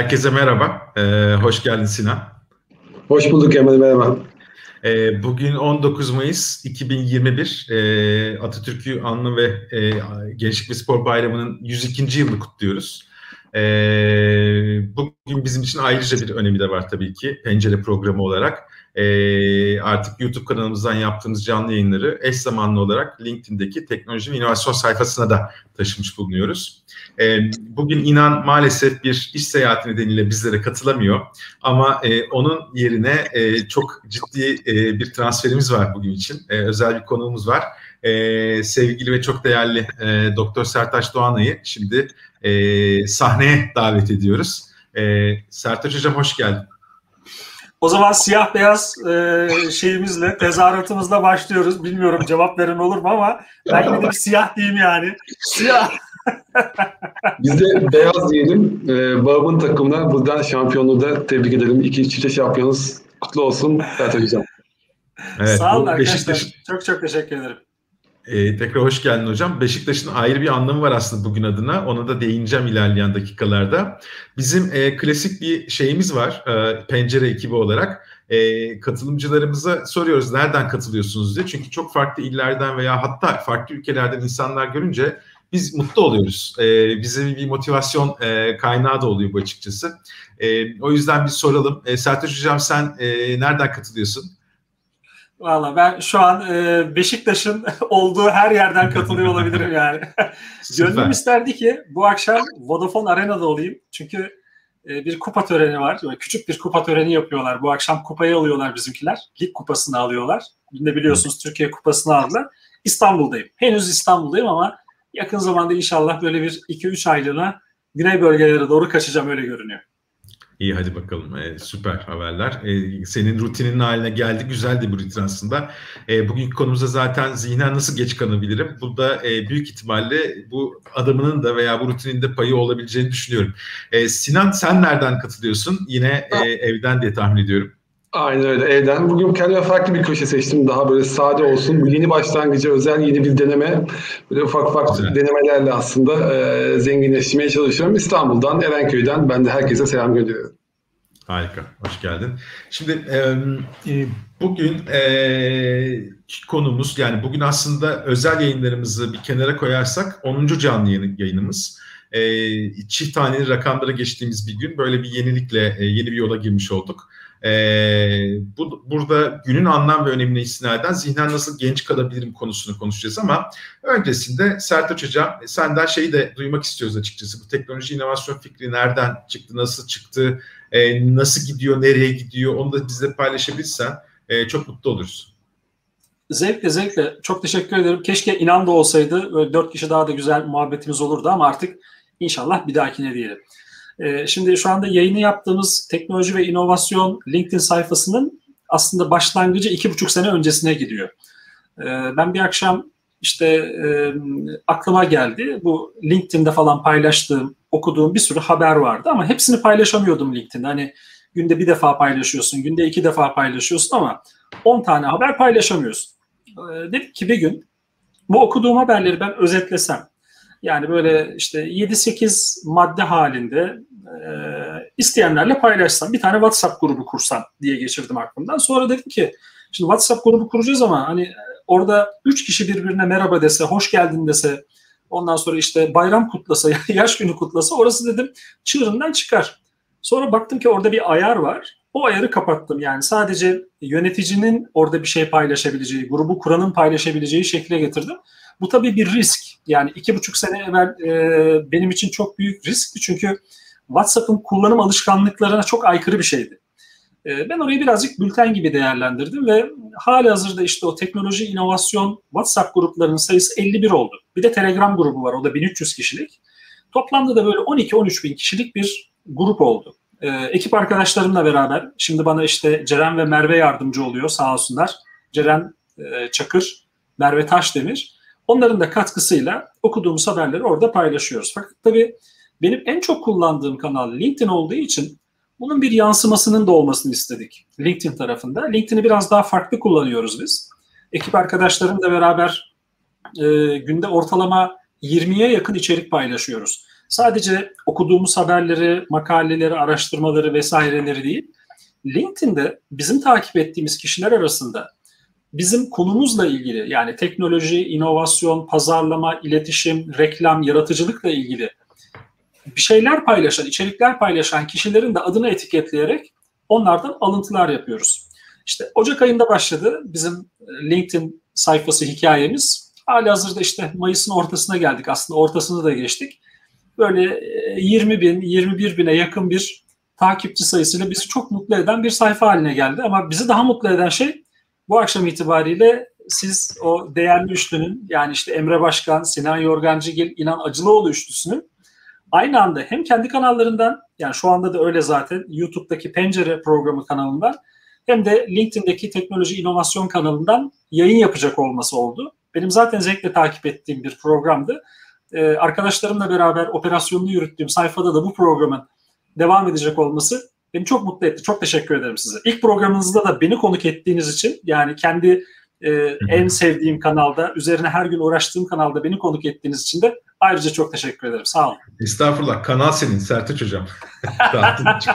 Herkese merhaba. E, hoş geldin Sinan. Hoş bulduk Emel, merhaba. E, bugün 19 Mayıs 2021. E, Atatürk'ü anlı ve e, Gençlik ve Spor Bayramı'nın 102. yılını kutluyoruz. E, bugün bizim için ayrıca bir önemi de var tabii ki pencere programı olarak. E, artık YouTube kanalımızdan yaptığımız canlı yayınları eş zamanlı olarak LinkedIn'deki teknoloji ve inovasyon sayfasına da taşımış bulunuyoruz. E, bugün inan maalesef bir iş seyahati nedeniyle bizlere katılamıyor ama e, onun yerine e, çok ciddi e, bir transferimiz var bugün için. E, özel bir konuğumuz var. E, sevgili ve çok değerli e, Doktor Sertaç Doğanay'ı şimdi e, sahneye davet ediyoruz. E, Sertaç Hocam hoş geldin. O zaman siyah beyaz e, şeyimizle, tezahüratımızla başlıyoruz. Bilmiyorum cevap veren olur mu ama ben bir siyah diyeyim yani. Siyah. Biz de beyaz diyelim. Ee, Babın takımına buradan şampiyonluğu da tebrik edelim. İki çifte şampiyonuz kutlu olsun. Sertaç Hocam. Evet, Sağ olun arkadaşlar. Beşiktaş... Çok çok teşekkür ederim. Ee, tekrar hoş geldin hocam. Beşiktaş'ın ayrı bir anlamı var aslında bugün adına. Ona da değineceğim ilerleyen dakikalarda. Bizim e, klasik bir şeyimiz var e, pencere ekibi olarak. E, katılımcılarımıza soruyoruz nereden katılıyorsunuz diye. Çünkü çok farklı illerden veya hatta farklı ülkelerden insanlar görünce biz mutlu oluyoruz. E, bize bir motivasyon e, kaynağı da oluyor bu açıkçası. E, o yüzden bir soralım. E, Sertaç Hocam sen e, nereden katılıyorsun? Valla ben şu an e, Beşiktaş'ın olduğu her yerden katılıyor olabilirim yani. Gönlüm isterdi ki bu akşam Vodafone Arena'da olayım. Çünkü e, bir kupa töreni var. Böyle küçük bir kupa töreni yapıyorlar. Bu akşam kupayı alıyorlar bizimkiler. Lig kupasını alıyorlar. Dün de biliyorsunuz Türkiye kupasını aldılar. İstanbul'dayım. Henüz İstanbul'dayım ama yakın zamanda inşallah böyle bir 2-3 aylığına güney bölgelere doğru kaçacağım öyle görünüyor. İyi hadi bakalım. Ee, süper haberler. Ee, senin rutinin haline geldi. Güzeldi bu rutin aslında. Ee, bugünkü konumuzda zaten zihnen nasıl geç kanabilirim? Bu da e, büyük ihtimalle bu adamının da veya bu rutininde payı olabileceğini düşünüyorum. Ee, Sinan sen nereden katılıyorsun? Yine e, evden diye tahmin ediyorum. Aynen öyle evden. Bugün kendime farklı bir köşe seçtim. Daha böyle sade olsun. Bu yeni başlangıcı özel yeni bir deneme. Böyle ufak ufak Güzel. denemelerle aslında e, zenginleşmeye çalışıyorum. İstanbul'dan, Erenköy'den ben de herkese selam gönderiyorum. Harika, hoş geldin. Şimdi e, bugün e, konumuz yani bugün aslında özel yayınlarımızı bir kenara koyarsak 10. canlı yayınımız. E, çift taneli rakamlara geçtiğimiz bir gün böyle bir yenilikle e, yeni bir yola girmiş olduk. E, bu, burada günün anlam ve önemine istinaden zihnen nasıl genç kalabilirim konusunu konuşacağız ama öncesinde Sertaç Hocam senden şeyi de duymak istiyoruz açıkçası. Bu teknoloji inovasyon fikri nereden çıktı, nasıl çıktı, e, nasıl gidiyor, nereye gidiyor onu da bizle paylaşabilirsen e, çok mutlu oluruz. Zevkle zevkle. Çok teşekkür ederim. Keşke inan da olsaydı. Böyle dört kişi daha da güzel muhabbetimiz olurdu ama artık inşallah bir dahakine diyelim. Ee, şimdi şu anda yayını yaptığımız teknoloji ve inovasyon LinkedIn sayfasının aslında başlangıcı iki buçuk sene öncesine gidiyor. Ee, ben bir akşam işte e, aklıma geldi bu LinkedIn'de falan paylaştığım, okuduğum bir sürü haber vardı ama hepsini paylaşamıyordum LinkedIn'de. Hani günde bir defa paylaşıyorsun, günde iki defa paylaşıyorsun ama 10 tane haber paylaşamıyorsun. Ee, dedim ki bir gün bu okuduğum haberleri ben özetlesem yani böyle işte 7-8 madde halinde e, isteyenlerle paylaşsam, bir tane WhatsApp grubu kursam diye geçirdim aklımdan. Sonra dedim ki şimdi WhatsApp grubu kuracağız ama hani orada 3 kişi birbirine merhaba dese, hoş geldin dese, ondan sonra işte bayram kutlasa, yaş günü kutlasa orası dedim çığırından çıkar. Sonra baktım ki orada bir ayar var. O ayarı kapattım. Yani sadece yöneticinin orada bir şey paylaşabileceği, grubu kuranın paylaşabileceği şekle getirdim. Bu tabii bir risk. Yani iki buçuk sene evvel e, benim için çok büyük riskti çünkü WhatsApp'ın kullanım alışkanlıklarına çok aykırı bir şeydi. E, ben orayı birazcık bülten gibi değerlendirdim ve hali hazırda işte o teknoloji inovasyon WhatsApp gruplarının sayısı 51 oldu. Bir de Telegram grubu var o da 1300 kişilik. Toplamda da böyle 12-13 bin kişilik bir grup oldu. E, ekip arkadaşlarımla beraber şimdi bana işte Ceren ve Merve yardımcı oluyor sağ olsunlar. Ceren e, Çakır, Merve Taşdemir. Onların da katkısıyla okuduğumuz haberleri orada paylaşıyoruz. Fakat tabii benim en çok kullandığım kanal LinkedIn olduğu için bunun bir yansımasının da olmasını istedik LinkedIn tarafında. LinkedIn'i biraz daha farklı kullanıyoruz biz. Ekip arkadaşlarımla beraber e, günde ortalama 20'ye yakın içerik paylaşıyoruz. sadece okuduğumuz haberleri, makaleleri, araştırmaları vesaireleri değil, LinkedIn'de bizim takip ettiğimiz kişiler arasında bizim konumuzla ilgili yani teknoloji, inovasyon, pazarlama, iletişim, reklam, yaratıcılıkla ilgili bir şeyler paylaşan, içerikler paylaşan kişilerin de adını etiketleyerek onlardan alıntılar yapıyoruz. İşte Ocak ayında başladı bizim e, LinkedIn sayfası hikayemiz. Hali hazırda işte Mayıs'ın ortasına geldik. Aslında ortasını da geçtik. Böyle 20 e, bin, 21 bine yakın bir takipçi sayısıyla bizi çok mutlu eden bir sayfa haline geldi. Ama bizi daha mutlu eden şey bu akşam itibariyle siz o değerli üçlünün yani işte Emre Başkan, Sinan Yorgancıgil, İnan Acılıoğlu üçlüsünün aynı anda hem kendi kanallarından yani şu anda da öyle zaten YouTube'daki Pencere programı kanalından hem de LinkedIn'deki teknoloji inovasyon kanalından yayın yapacak olması oldu. Benim zaten zevkle takip ettiğim bir programdı. Ee, arkadaşlarımla beraber operasyonunu yürüttüğüm sayfada da bu programın devam edecek olması beni çok mutlu etti. Çok teşekkür ederim size. İlk programınızda da beni konuk ettiğiniz için yani kendi e, en sevdiğim kanalda, üzerine her gün uğraştığım kanalda beni konuk ettiğiniz için de ayrıca çok teşekkür ederim. Sağ olun. Estağfurullah. Kanal senin Sertaç Hocam.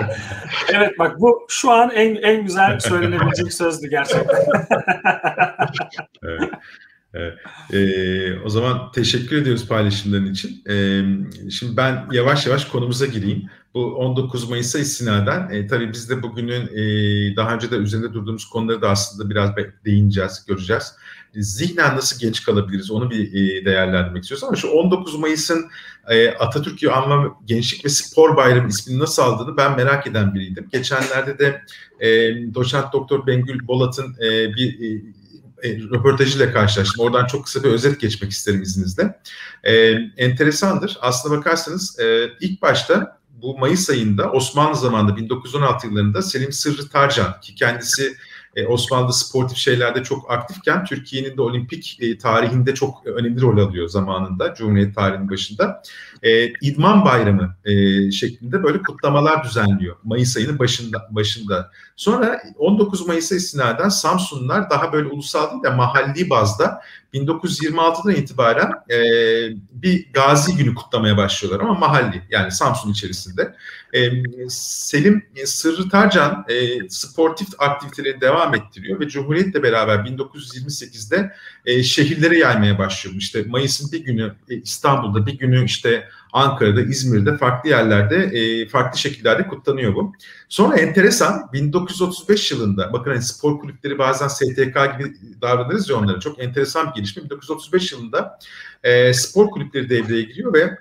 evet bak bu şu an en en güzel söylenebilecek sözdü gerçekten. evet. Evet. Ee, o zaman teşekkür ediyoruz paylaşımların için. Ee, şimdi ben yavaş yavaş konumuza gireyim. Bu 19 Mayıs'a istinaden e, tabii biz de bugünün e, daha önce de üzerinde durduğumuz konuları da aslında biraz değineceğiz, göreceğiz. Zihnen nasıl genç kalabiliriz onu bir e, değerlendirmek istiyoruz. Ama şu 19 Mayıs'ın e, Atatürk'ü anma Gençlik ve Spor Bayramı ismini nasıl aldığını ben merak eden biriydim. Geçenlerde de e, doçent doktor Bengül Bolat'ın e, bir e, e, röportajıyla karşılaştım. Oradan çok kısa bir özet geçmek isterim izninizle. E, enteresandır. Aslına bakarsanız e, ilk başta bu Mayıs ayında Osmanlı zamanında 1916 yıllarında Selim Sırrı Tarcan ki kendisi e, Osmanlı sportif şeylerde çok aktifken Türkiye'nin de olimpik e, tarihinde çok önemli rol alıyor zamanında Cumhuriyet tarihinin başında. E, İdman Bayramı e, şeklinde böyle kutlamalar düzenliyor Mayıs ayının başında. başında. Sonra 19 Mayıs'a istinaden Samsunlular daha böyle ulusal değil de mahalli bazda 1926'dan itibaren e, bir gazi günü kutlamaya başlıyorlar ama mahalli yani Samsun içerisinde. E, Selim Sırrı Tarcan e, sportif aktiviteleri devam ettiriyor ve Cumhuriyet'le beraber 1928'de e, şehirlere yaymaya başlıyor. İşte Mayıs'ın bir günü e, İstanbul'da, bir günü işte Ankara'da, İzmir'de, farklı yerlerde, e, farklı şekillerde kutlanıyor bu. Sonra enteresan 1935 yılında, bakın hani spor kulüpleri bazen STK gibi davranırız ya onlara. Çok enteresan bir gelişme. 1935 yılında e, spor kulüpleri devreye giriyor ve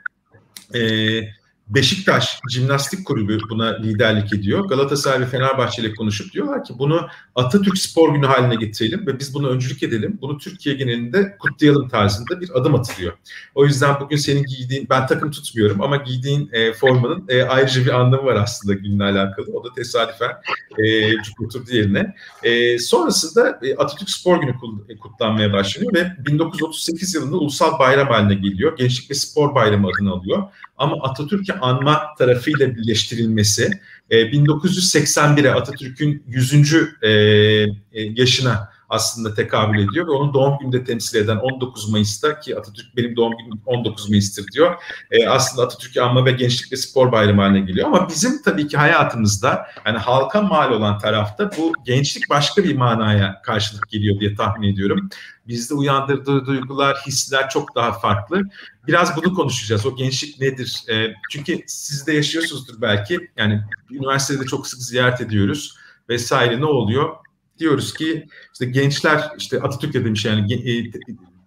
e, Beşiktaş Cimnastik Kulübü buna liderlik ediyor. Galatasaray ve Fenerbahçe ile konuşup diyorlar ki bunu Atatürk Spor Günü haline getirelim ve biz bunu öncülük edelim. Bunu Türkiye genelinde kutlayalım tarzında bir adım atılıyor. O yüzden bugün senin giydiğin, ben takım tutmuyorum ama giydiğin e, formanın e, ayrıca bir anlamı var aslında günle alakalı. O da tesadüfen e, oturdu yerine. E, sonrasında e, Atatürk Spor Günü kutlanmaya başlanıyor ve 1938 yılında ulusal bayram haline geliyor. Gençlik ve Spor Bayramı adını alıyor. Ama Atatürk'ü anma tarafıyla birleştirilmesi 1981'e Atatürk'ün 100. E, e, yaşına aslında tekabül ediyor ve onun doğum gününde temsil eden 19 Mayıs'ta ki Atatürk benim doğum günüm 19 Mayıs'tır diyor. E, aslında Atatürk'ü anma ve gençlik ve spor bayramı haline geliyor. Ama bizim tabii ki hayatımızda yani halka mal olan tarafta bu gençlik başka bir manaya karşılık geliyor diye tahmin ediyorum. Bizde uyandırdığı duygular, hisler çok daha farklı. Biraz bunu konuşacağız. O gençlik nedir? E, çünkü siz de yaşıyorsunuzdur belki. Yani üniversitede çok sık ziyaret ediyoruz vesaire ne oluyor? Diyoruz ki işte gençler işte Atatürk de demiş yani e,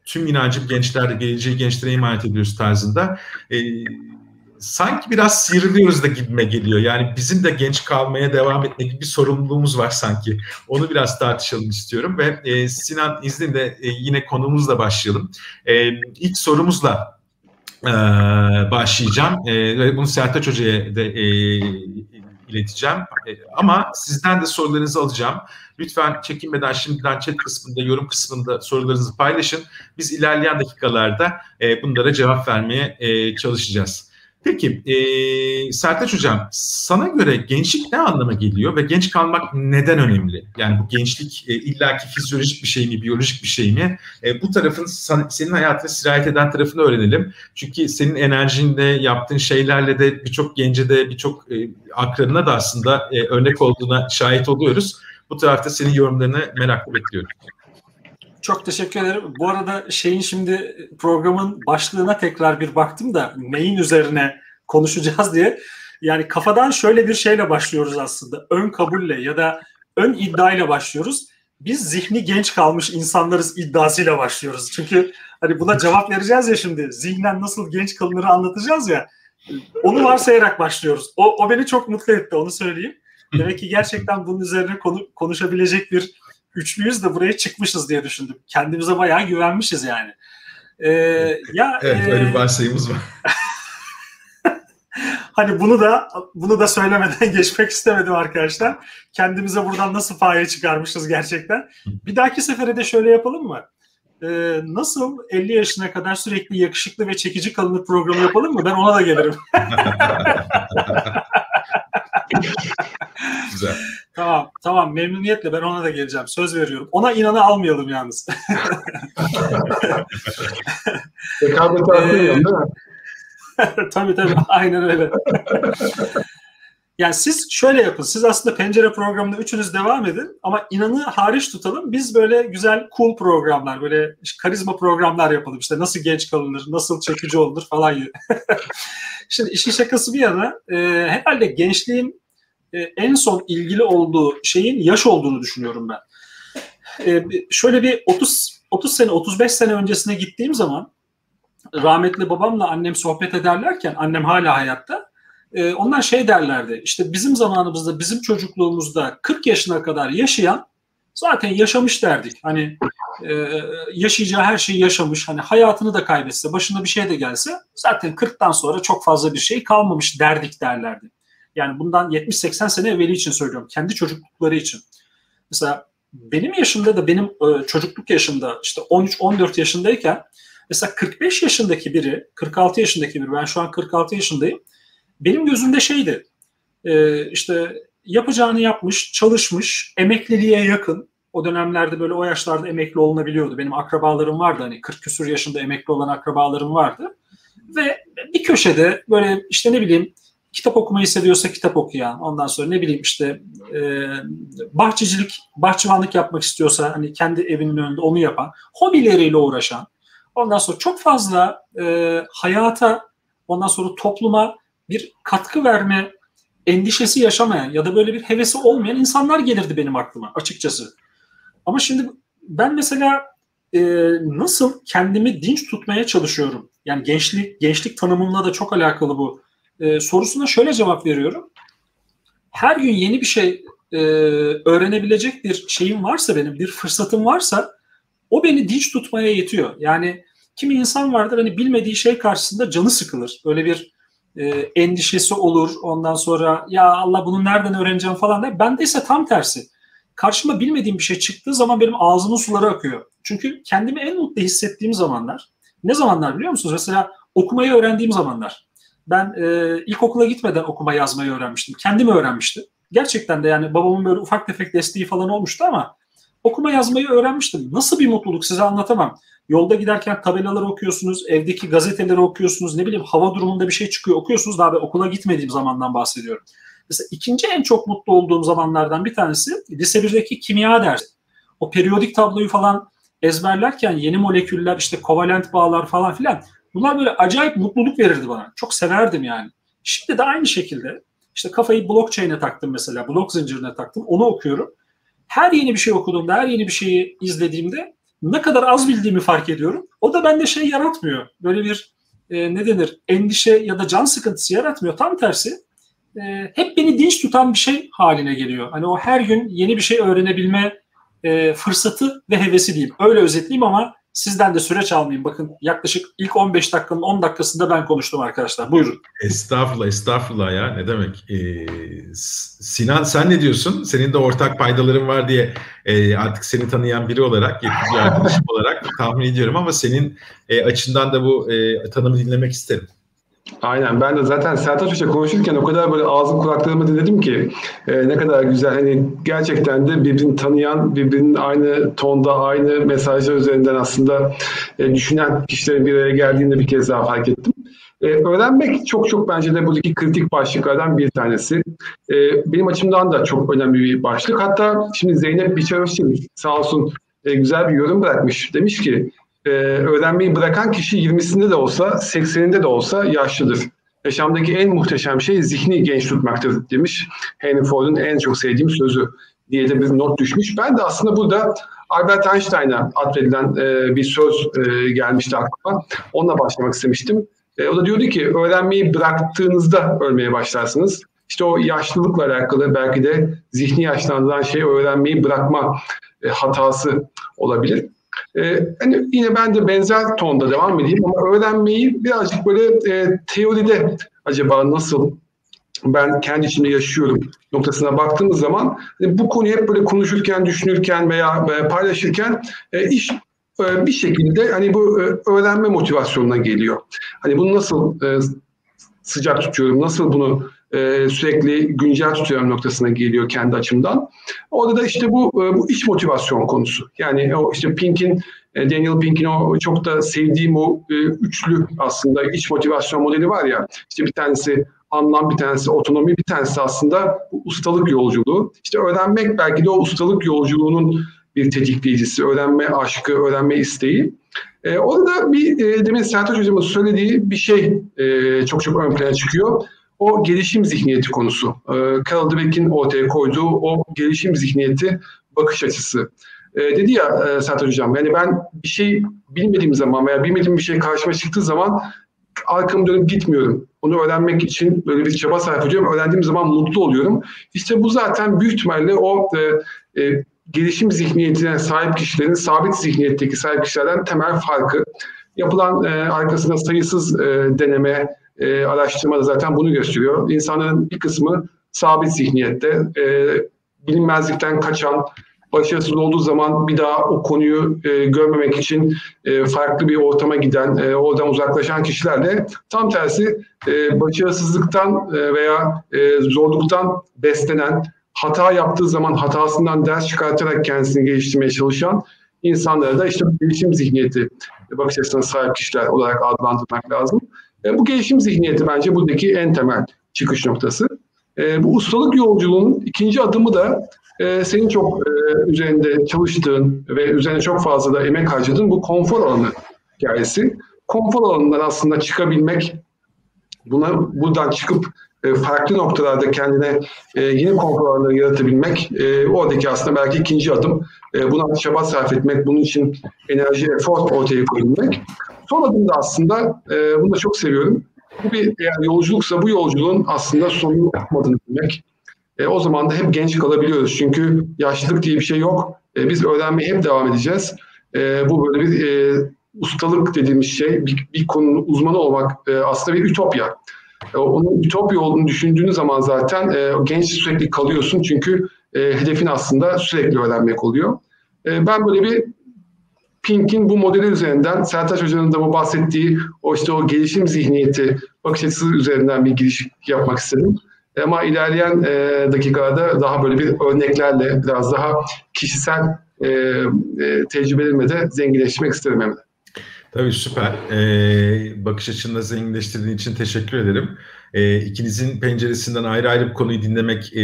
tüm inancı gençlerde geleceği gençlere emanet ediyoruz tarzında. E, sanki biraz sıyrılıyoruz da gibime geliyor. Yani bizim de genç kalmaya devam etme gibi bir sorumluluğumuz var sanki. Onu biraz tartışalım istiyorum ve e, Sinan izninle e, yine konumuzla başlayalım. E, ilk sorumuzla e, başlayacağım. E, bunu Sertaç Hoca'ya da e, ileteceğim. E, ama sizden de sorularınızı alacağım. Lütfen çekinmeden şimdiden chat kısmında, yorum kısmında sorularınızı paylaşın. Biz ilerleyen dakikalarda e, bunlara cevap vermeye e, çalışacağız. Peki, e, Sertaç Hocam, sana göre gençlik ne anlama geliyor ve genç kalmak neden önemli? Yani bu gençlik e, illaki fizyolojik bir şey mi, biyolojik bir şey mi? E, bu tarafın senin hayatına sirayet eden tarafını öğrenelim. Çünkü senin enerjinde, yaptığın şeylerle de birçok gence de, birçok e, akranına da aslında e, örnek olduğuna şahit oluyoruz. Bu tarafta senin yorumlarını merakla bekliyorum. Çok teşekkür ederim. Bu arada şeyin şimdi programın başlığına tekrar bir baktım da neyin üzerine konuşacağız diye. Yani kafadan şöyle bir şeyle başlıyoruz aslında. Ön kabulle ya da ön iddiayla başlıyoruz. Biz zihni genç kalmış insanlarız iddiasıyla başlıyoruz. Çünkü hani buna cevap vereceğiz ya şimdi. Zihnen nasıl genç kalınırı anlatacağız ya. Onu varsayarak başlıyoruz. O, o beni çok mutlu etti onu söyleyeyim. Demek ki gerçekten bunun üzerine konu, konuşabilecek bir üçlüyüz de buraya çıkmışız diye düşündüm. Kendimize bayağı güvenmişiz yani. Ee, ya Evet, e, öyle bir varsayımız var. hani bunu da bunu da söylemeden geçmek istemedim arkadaşlar. Kendimize buradan nasıl paye çıkarmışız gerçekten. Bir dahaki sefere de şöyle yapalım mı? Ee, nasıl 50 yaşına kadar sürekli yakışıklı ve çekici kalınır programı yapalım mı? Ben ona da gelirim. Güzel. Tamam, tamam. Memnuniyetle ben ona da geleceğim. Söz veriyorum. Ona inanı almayalım yalnız. Rekabet artıyor değil mi? tabii tabii. Aynen öyle. Yani siz şöyle yapın. Siz aslında pencere programında üçünüz devam edin ama inanı hariç tutalım. Biz böyle güzel cool programlar, böyle karizma programlar yapalım. İşte nasıl genç kalınır, nasıl çekici olunur falan. Şimdi işin şakası bir yana e, herhalde gençliğin e, en son ilgili olduğu şeyin yaş olduğunu düşünüyorum ben. E, şöyle bir 30 30 sene 35 sene öncesine gittiğim zaman rahmetli babamla annem sohbet ederlerken annem hala hayatta e, onlar şey derlerdi işte bizim zamanımızda bizim çocukluğumuzda 40 yaşına kadar yaşayan zaten yaşamış derdik. Hani e, yaşayacağı her şeyi yaşamış. Hani hayatını da kaybetse, başına bir şey de gelse zaten 40'tan sonra çok fazla bir şey kalmamış derdik derlerdi. Yani bundan 70-80 sene evveli için söylüyorum. Kendi çocuklukları için. Mesela benim yaşımda da benim e, çocukluk yaşımda işte 13-14 yaşındayken mesela 45 yaşındaki biri, 46 yaşındaki biri, ben şu an 46 yaşındayım. Benim gözümde şeydi, e, işte yapacağını yapmış, çalışmış, emekliliğe yakın. O dönemlerde böyle o yaşlarda emekli olunabiliyordu. Benim akrabalarım vardı hani 40 küsur yaşında emekli olan akrabalarım vardı. Ve bir köşede böyle işte ne bileyim kitap okumayı seviyorsa kitap okuyan, ondan sonra ne bileyim işte e, bahçecilik, bahçıvanlık yapmak istiyorsa hani kendi evinin önünde onu yapan, hobileriyle uğraşan, ondan sonra çok fazla e, hayata, ondan sonra topluma bir katkı verme endişesi yaşamayan ya da böyle bir hevesi olmayan insanlar gelirdi benim aklıma açıkçası. Ama şimdi ben mesela e, nasıl kendimi dinç tutmaya çalışıyorum. Yani gençlik gençlik tanımımla da çok alakalı bu e, sorusuna şöyle cevap veriyorum. Her gün yeni bir şey e, öğrenebilecek bir şeyim varsa benim, bir fırsatım varsa o beni dinç tutmaya yetiyor. Yani kimi insan vardır hani bilmediği şey karşısında canı sıkılır. Böyle bir e, endişesi olur. Ondan sonra ya Allah bunu nereden öğreneceğim falan der. Bende ise tam tersi. Karşıma bilmediğim bir şey çıktığı zaman benim ağzımın suları akıyor. Çünkü kendimi en mutlu hissettiğim zamanlar. Ne zamanlar biliyor musunuz? Mesela okumayı öğrendiğim zamanlar ben e, ilkokula gitmeden okuma yazmayı öğrenmiştim. Kendim öğrenmiştim. Gerçekten de yani babamın böyle ufak tefek desteği falan olmuştu ama okuma yazmayı öğrenmiştim. Nasıl bir mutluluk size anlatamam. Yolda giderken tabelaları okuyorsunuz, evdeki gazeteleri okuyorsunuz, ne bileyim hava durumunda bir şey çıkıyor okuyorsunuz. Daha ben okula gitmediğim zamandan bahsediyorum. Mesela ikinci en çok mutlu olduğum zamanlardan bir tanesi lise 1'deki kimya dersi. O periyodik tabloyu falan ezberlerken yeni moleküller, işte kovalent bağlar falan filan Bunlar böyle acayip mutluluk verirdi bana. Çok severdim yani. Şimdi de aynı şekilde işte kafayı blockchain'e taktım mesela. Blok zincirine taktım. Onu okuyorum. Her yeni bir şey okuduğumda, her yeni bir şeyi izlediğimde ne kadar az bildiğimi fark ediyorum. O da bende şey yaratmıyor. Böyle bir e, ne denir endişe ya da can sıkıntısı yaratmıyor. Tam tersi e, hep beni dinç tutan bir şey haline geliyor. Hani o her gün yeni bir şey öğrenebilme e, fırsatı ve hevesi diyeyim. Öyle özetleyeyim ama Sizden de süreç almayayım. Bakın yaklaşık ilk 15 dakikanın 10 dakikasında ben konuştum arkadaşlar. Buyurun. Estağfurullah, estağfurullah ya. Ne demek? Ee, Sinan sen ne diyorsun? Senin de ortak paydaların var diye e, artık seni tanıyan biri olarak, yetkici arkadaşım olarak tahmin ediyorum ama senin e, açından da bu e, tanımı dinlemek isterim. Aynen ben de zaten Sertaç Hoca konuşurken o kadar böyle ağzım kulaklarımı dinledim ki e, ne kadar güzel hani gerçekten de birbirini tanıyan birbirinin aynı tonda aynı mesajlar üzerinden aslında e, düşünen kişilerin bir araya geldiğinde bir kez daha fark ettim. E, öğrenmek çok çok bence de buradaki kritik başlıklardan bir tanesi. E, benim açımdan da çok önemli bir başlık. Hatta şimdi Zeynep Biçaröşçin sağ olsun e, güzel bir yorum bırakmış. Demiş ki e, öğrenmeyi bırakan kişi 20'sinde de olsa 80'inde de olsa yaşlıdır. Yaşamdaki en muhteşem şey zihni genç tutmaktır demiş. Henry Ford'un en çok sevdiğim sözü diye de bir not düşmüş. Ben de aslında burada Albert Einstein'a atfedilen e, bir söz e, gelmişti aklıma. Onunla başlamak istemiştim. E, o da diyordu ki öğrenmeyi bıraktığınızda ölmeye başlarsınız. İşte o yaşlılıkla alakalı belki de zihni yaşlandıran şey öğrenmeyi bırakma e, hatası olabilir. E, hani yine ben de benzer tonda devam edeyim ama öğrenmeyi birazcık böyle e, teoride acaba nasıl ben kendi içimde yaşıyorum noktasına baktığımız zaman hani bu konuyu hep böyle konuşurken, düşünürken veya e, paylaşırken e, iş e, bir şekilde hani bu e, öğrenme motivasyonuna geliyor. Hani bunu nasıl e, sıcak tutuyorum, nasıl bunu e, sürekli güncel tutuyorum noktasına geliyor kendi açımdan. Orada da işte bu e, bu iş motivasyon konusu. Yani o işte Pink'in e, Daniel Pink'in o çok da sevdiğim o e, üçlü aslında iç motivasyon modeli var ya. İşte bir tanesi anlam, bir tanesi otonomi, bir tanesi aslında ustalık yolculuğu. İşte öğrenmek belki de o ustalık yolculuğunun bir tetikleyicisi, öğrenme aşkı, öğrenme isteği. E, orada bir e, demin Sertaç Hocam'ın söylediği bir şey e, çok çok ön plana çıkıyor o gelişim zihniyeti konusu. E, Carol Dweck'in ortaya koyduğu o gelişim zihniyeti bakış açısı. E, dedi ya e, Sertaç Hocam, yani ben bir şey bilmediğim zaman veya bilmediğim bir şey karşıma çıktığı zaman arkamı dönüp gitmiyorum. Onu öğrenmek için böyle bir çaba sarf ediyorum. Öğrendiğim zaman mutlu oluyorum. İşte bu zaten büyük ihtimalle o e, e, gelişim zihniyetine sahip kişilerin sabit zihniyetteki sahip kişilerden temel farkı. Yapılan e, arkasında sayısız e, deneme, e, araştırma da zaten bunu gösteriyor. İnsanların bir kısmı sabit zihniyette, e, bilinmezlikten kaçan, başarısız olduğu zaman bir daha o konuyu e, görmemek için e, farklı bir ortama giden, e, oradan uzaklaşan kişiler de tam tersi e, başarısızlıktan e, veya e, zorluktan beslenen, hata yaptığı zaman hatasından ders çıkartarak kendisini geliştirmeye çalışan insanlara da işte gelişim zihniyeti bakış açısına sahip kişiler olarak adlandırmak lazım. E, bu gelişim zihniyeti bence buradaki en temel çıkış noktası. E, bu ustalık yolculuğunun ikinci adımı da e, senin çok e, üzerinde çalıştığın ve üzerine çok fazla da emek harcadığın bu konfor alanı hikayesi. Konfor alanından aslında çıkabilmek, buna buradan çıkıp e, farklı noktalarda kendine e, yeni konfor alanları yaratabilmek e, oradaki aslında belki ikinci adım. E, buna çaba sarf etmek, bunun için enerji, efor ortaya koyabilmek. Son adım da aslında, e, bunu da çok seviyorum. Bu bir eğer yolculuksa bu yolculuğun aslında sonunu yapmadığını bilmek. E, o zaman da hep genç kalabiliyoruz. Çünkü yaşlılık diye bir şey yok. E, biz öğrenmeye hep devam edeceğiz. E, bu böyle bir e, ustalık dediğimiz şey, bir, bir konunun uzmanı olmak e, aslında bir ütopya. E, onun ütopya olduğunu düşündüğünüz zaman zaten e, genç sürekli kalıyorsun. Çünkü e, hedefin aslında sürekli öğrenmek oluyor. E, ben böyle bir Pink'in bu modeli üzerinden Sertaç Hoca'nın da bu bahsettiği o işte o gelişim zihniyeti bakış açısı üzerinden bir giriş yapmak istedim. Ama ilerleyen e, dakikalarda daha böyle bir örneklerle biraz daha kişisel e, e, tecrübelerimle de zenginleşmek isterim Emre. Tabii süper. Ee, bakış açını zenginleştirdiğin için teşekkür ederim. Ee, ikinizin penceresinden ayrı ayrı bir konuyu dinlemek e,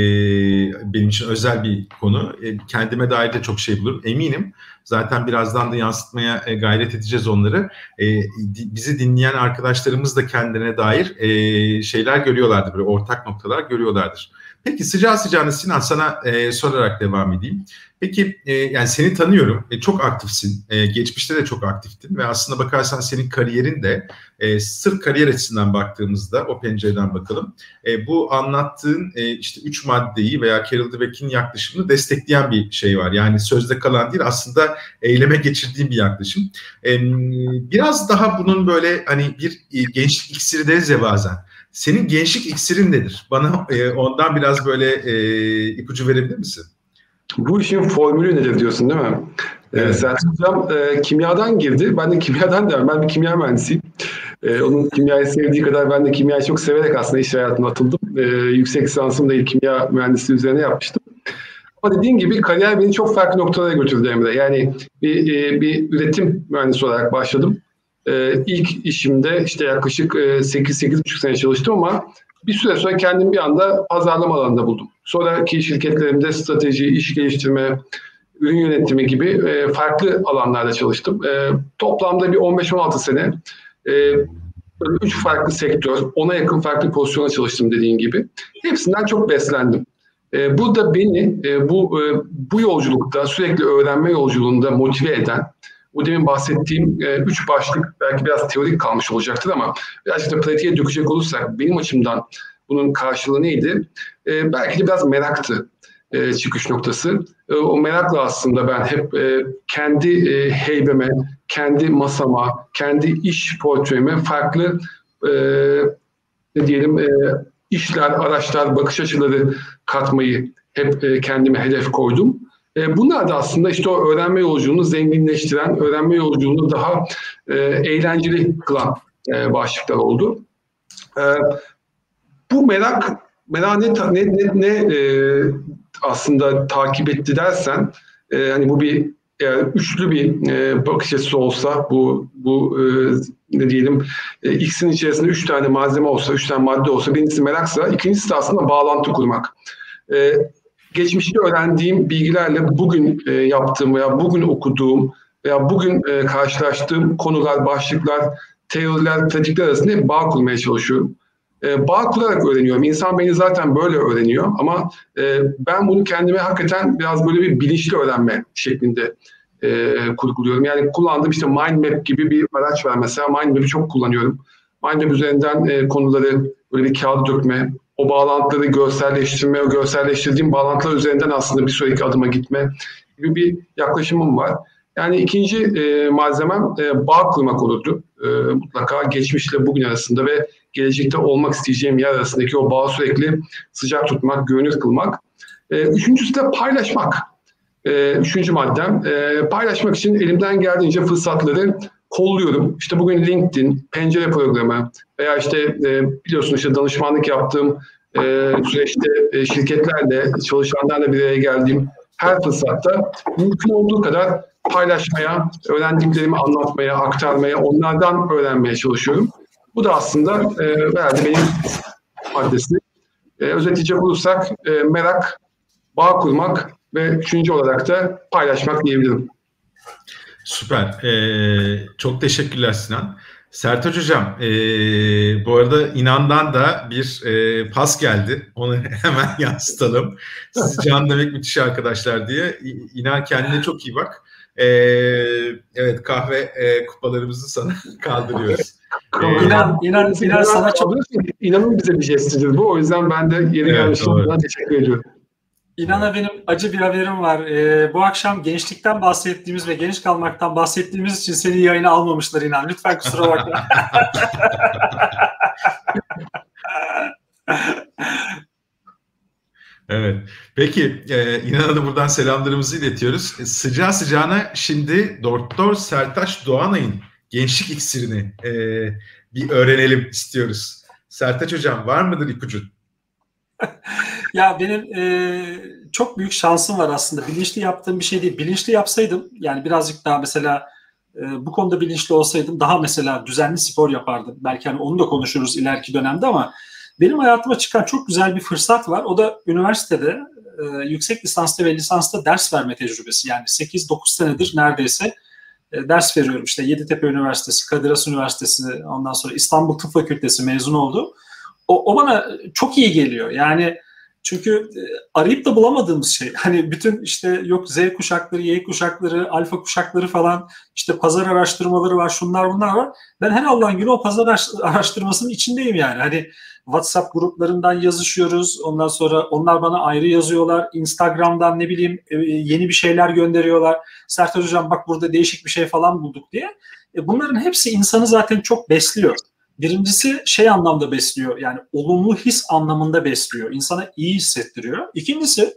benim için özel bir konu. E, kendime dair de çok şey bulurum. Eminim zaten birazdan da yansıtmaya e, gayret edeceğiz onları. E, bizi dinleyen arkadaşlarımız da kendine dair e, şeyler görüyorlardır. Böyle ortak noktalar görüyorlardır. Peki sıcağı sıcağına Sinan sana e, sorarak devam edeyim. Peki e, yani seni tanıyorum. E, çok aktifsin. E, geçmişte de çok aktiftin ve aslında bakarsan senin kariyerin de e, sırf kariyer açısından baktığımızda o pencereden bakalım. E, bu anlattığın e, işte üç maddeyi veya Carol Dweck'in yaklaşımını destekleyen bir şey var. Yani sözde kalan değil aslında eyleme geçirdiğim bir yaklaşım. E, biraz daha bunun böyle hani bir e, gençlik iksiri deriz ya bazen. Senin gençlik iksirin nedir? Bana e, ondan biraz böyle e, ipucu verebilir misin? Bu işin formülü nedir diyorsun değil mi? Ee, evet. Ee, Selçuk Hocam e, kimyadan girdi. Ben de kimyadan devam. Ben bir kimya mühendisiyim. Ee, onun kimyayı sevdiği kadar ben de kimyayı çok severek aslında iş hayatına atıldım. Ee, yüksek lisansımı da kimya mühendisliği üzerine yapmıştım. Ama dediğim gibi kariyer beni çok farklı noktalara götürdü Emre. Yani bir, e, bir üretim mühendisi olarak başladım. Ee, ilk işimde işte yaklaşık 8-8,5 e, sene çalıştım ama bir süre sonra kendimi bir anda pazarlama alanında buldum. Sonraki şirketlerimde strateji, iş geliştirme, ürün yönetimi gibi e, farklı alanlarda çalıştım. Toplamda bir 15-16 sene üç farklı sektör, ona yakın farklı pozisyona çalıştım dediğin gibi. Hepsinden çok beslendim. E, bu da beni e, bu e, bu yolculukta sürekli öğrenme yolculuğunda motive eden bu demin bahsettiğim e, üç başlık belki biraz teorik kalmış olacaktır ama birazcık da pratiğe dökecek olursak benim açımdan bunun karşılığı neydi? E, belki de biraz meraktı e, çıkış noktası. E, o merakla aslında ben hep e, kendi e, heybeme, kendi masama, kendi iş portföyüme farklı e, ne diyelim e, işler, araçlar, bakış açıları katmayı hep e, kendime hedef koydum. E, bunlar da aslında işte o öğrenme yolculuğunu zenginleştiren, öğrenme yolculuğunu daha e, eğlenceli kılan e, başlıklar oldu. E, bu merak, merak ne, ne, ne, ne e, aslında takip etti dersen, e, hani bu bir eğer üçlü bir e, bakış açısı olsa bu bu e, ne diyelim e, X'in içerisinde üç tane malzeme olsa, üç tane madde olsa birincisi meraksa, ikincisi de aslında bağlantı kurmak. E, geçmişte öğrendiğim bilgilerle bugün e, yaptığım veya bugün okuduğum veya bugün e, karşılaştığım konular, başlıklar, teoriler, pratikler arasında bağ kurmaya çalışıyorum. E, bağ kurarak öğreniyorum. İnsan beni zaten böyle öğreniyor ama e, ben bunu kendime hakikaten biraz böyle bir bilinçli öğrenme şeklinde e, kurguluyorum. Yani kullandığım işte mind map gibi bir araç var mesela. Mind map'i çok kullanıyorum. Mind map üzerinden e, konuları böyle bir kağıda dökme, o bağlantıları görselleştirme, o görselleştirdiğim bağlantılar üzerinden aslında bir sonraki adıma gitme gibi bir yaklaşımım var. Yani ikinci e, malzemem e, bağ kurmak olurdu. E, mutlaka geçmişle bugün arasında ve gelecekte olmak isteyeceğim yer arasındaki o bağı sürekli sıcak tutmak, görünür kılmak. E, üçüncüsü de paylaşmak. E, üçüncü maddem. E, paylaşmak için elimden geldiğince fırsatları kolluyorum. İşte bugün LinkedIn, pencere programı veya işte e, biliyorsun işte danışmanlık yaptığım e, süreçte e, şirketlerle, çalışanlarla bir araya geldiğim her fırsatta mümkün olduğu kadar paylaşmaya, öğrendiklerimi anlatmaya, aktarmaya, onlardan öğrenmeye çalışıyorum. Bu da aslında e, benim maddesi. E, özetleyecek olursak e, merak, bağ kurmak ve üçüncü olarak da paylaşmak diyebilirim. Süper. Ee, çok teşekkürler Sinan. Sertaç Hocam, e, bu arada İnan'dan da bir e, pas geldi. Onu hemen yansıtalım. Sizi can demek müthiş arkadaşlar diye. İnan kendine çok iyi bak. E, evet kahve e, kupalarımızı sana kaldırıyoruz. Ee, inan, inan, inan sana çok... İnanın bize bir jestidir bu. O yüzden ben de yeri evet, gelmiştim. Teşekkür ediyorum. İnan'a benim acı bir haberim var. Ee, bu akşam gençlikten bahsettiğimiz ve genç kalmaktan bahsettiğimiz için seni yayına almamışlar İnan. Lütfen kusura bakma. evet. Peki e, İnan'a da buradan selamlarımızı iletiyoruz. E, sıcağı sıcağına şimdi Doktor Sertaç Doğanay'ın gençlik iksirini e, bir öğrenelim istiyoruz. Sertaç Hocam var mıdır ipucu? ya benim e, çok büyük şansım var aslında. Bilinçli yaptığım bir şey değil. Bilinçli yapsaydım yani birazcık daha mesela e, bu konuda bilinçli olsaydım daha mesela düzenli spor yapardım. Belki hani onu da konuşuruz ileriki dönemde ama benim hayatıma çıkan çok güzel bir fırsat var. O da üniversitede e, yüksek lisansta ve lisansta ders verme tecrübesi. Yani 8-9 senedir neredeyse e, ders veriyorum. İşte Yeditepe Üniversitesi, Kadir Has Üniversitesi, ondan sonra İstanbul Tıp Fakültesi mezun oldu. O, o bana çok iyi geliyor. Yani çünkü e, arayıp da bulamadığımız şey. Hani bütün işte yok Z kuşakları, Y kuşakları, alfa kuşakları falan işte pazar araştırmaları var, şunlar bunlar var. Ben her Allah'ın günü o pazar araştırmasının içindeyim yani. Hani WhatsApp gruplarından yazışıyoruz. Ondan sonra onlar bana ayrı yazıyorlar. Instagram'dan ne bileyim e, yeni bir şeyler gönderiyorlar. Sertaç Hocam bak burada değişik bir şey falan bulduk diye. E, bunların hepsi insanı zaten çok besliyor. Birincisi şey anlamda besliyor yani olumlu his anlamında besliyor. İnsana iyi hissettiriyor. İkincisi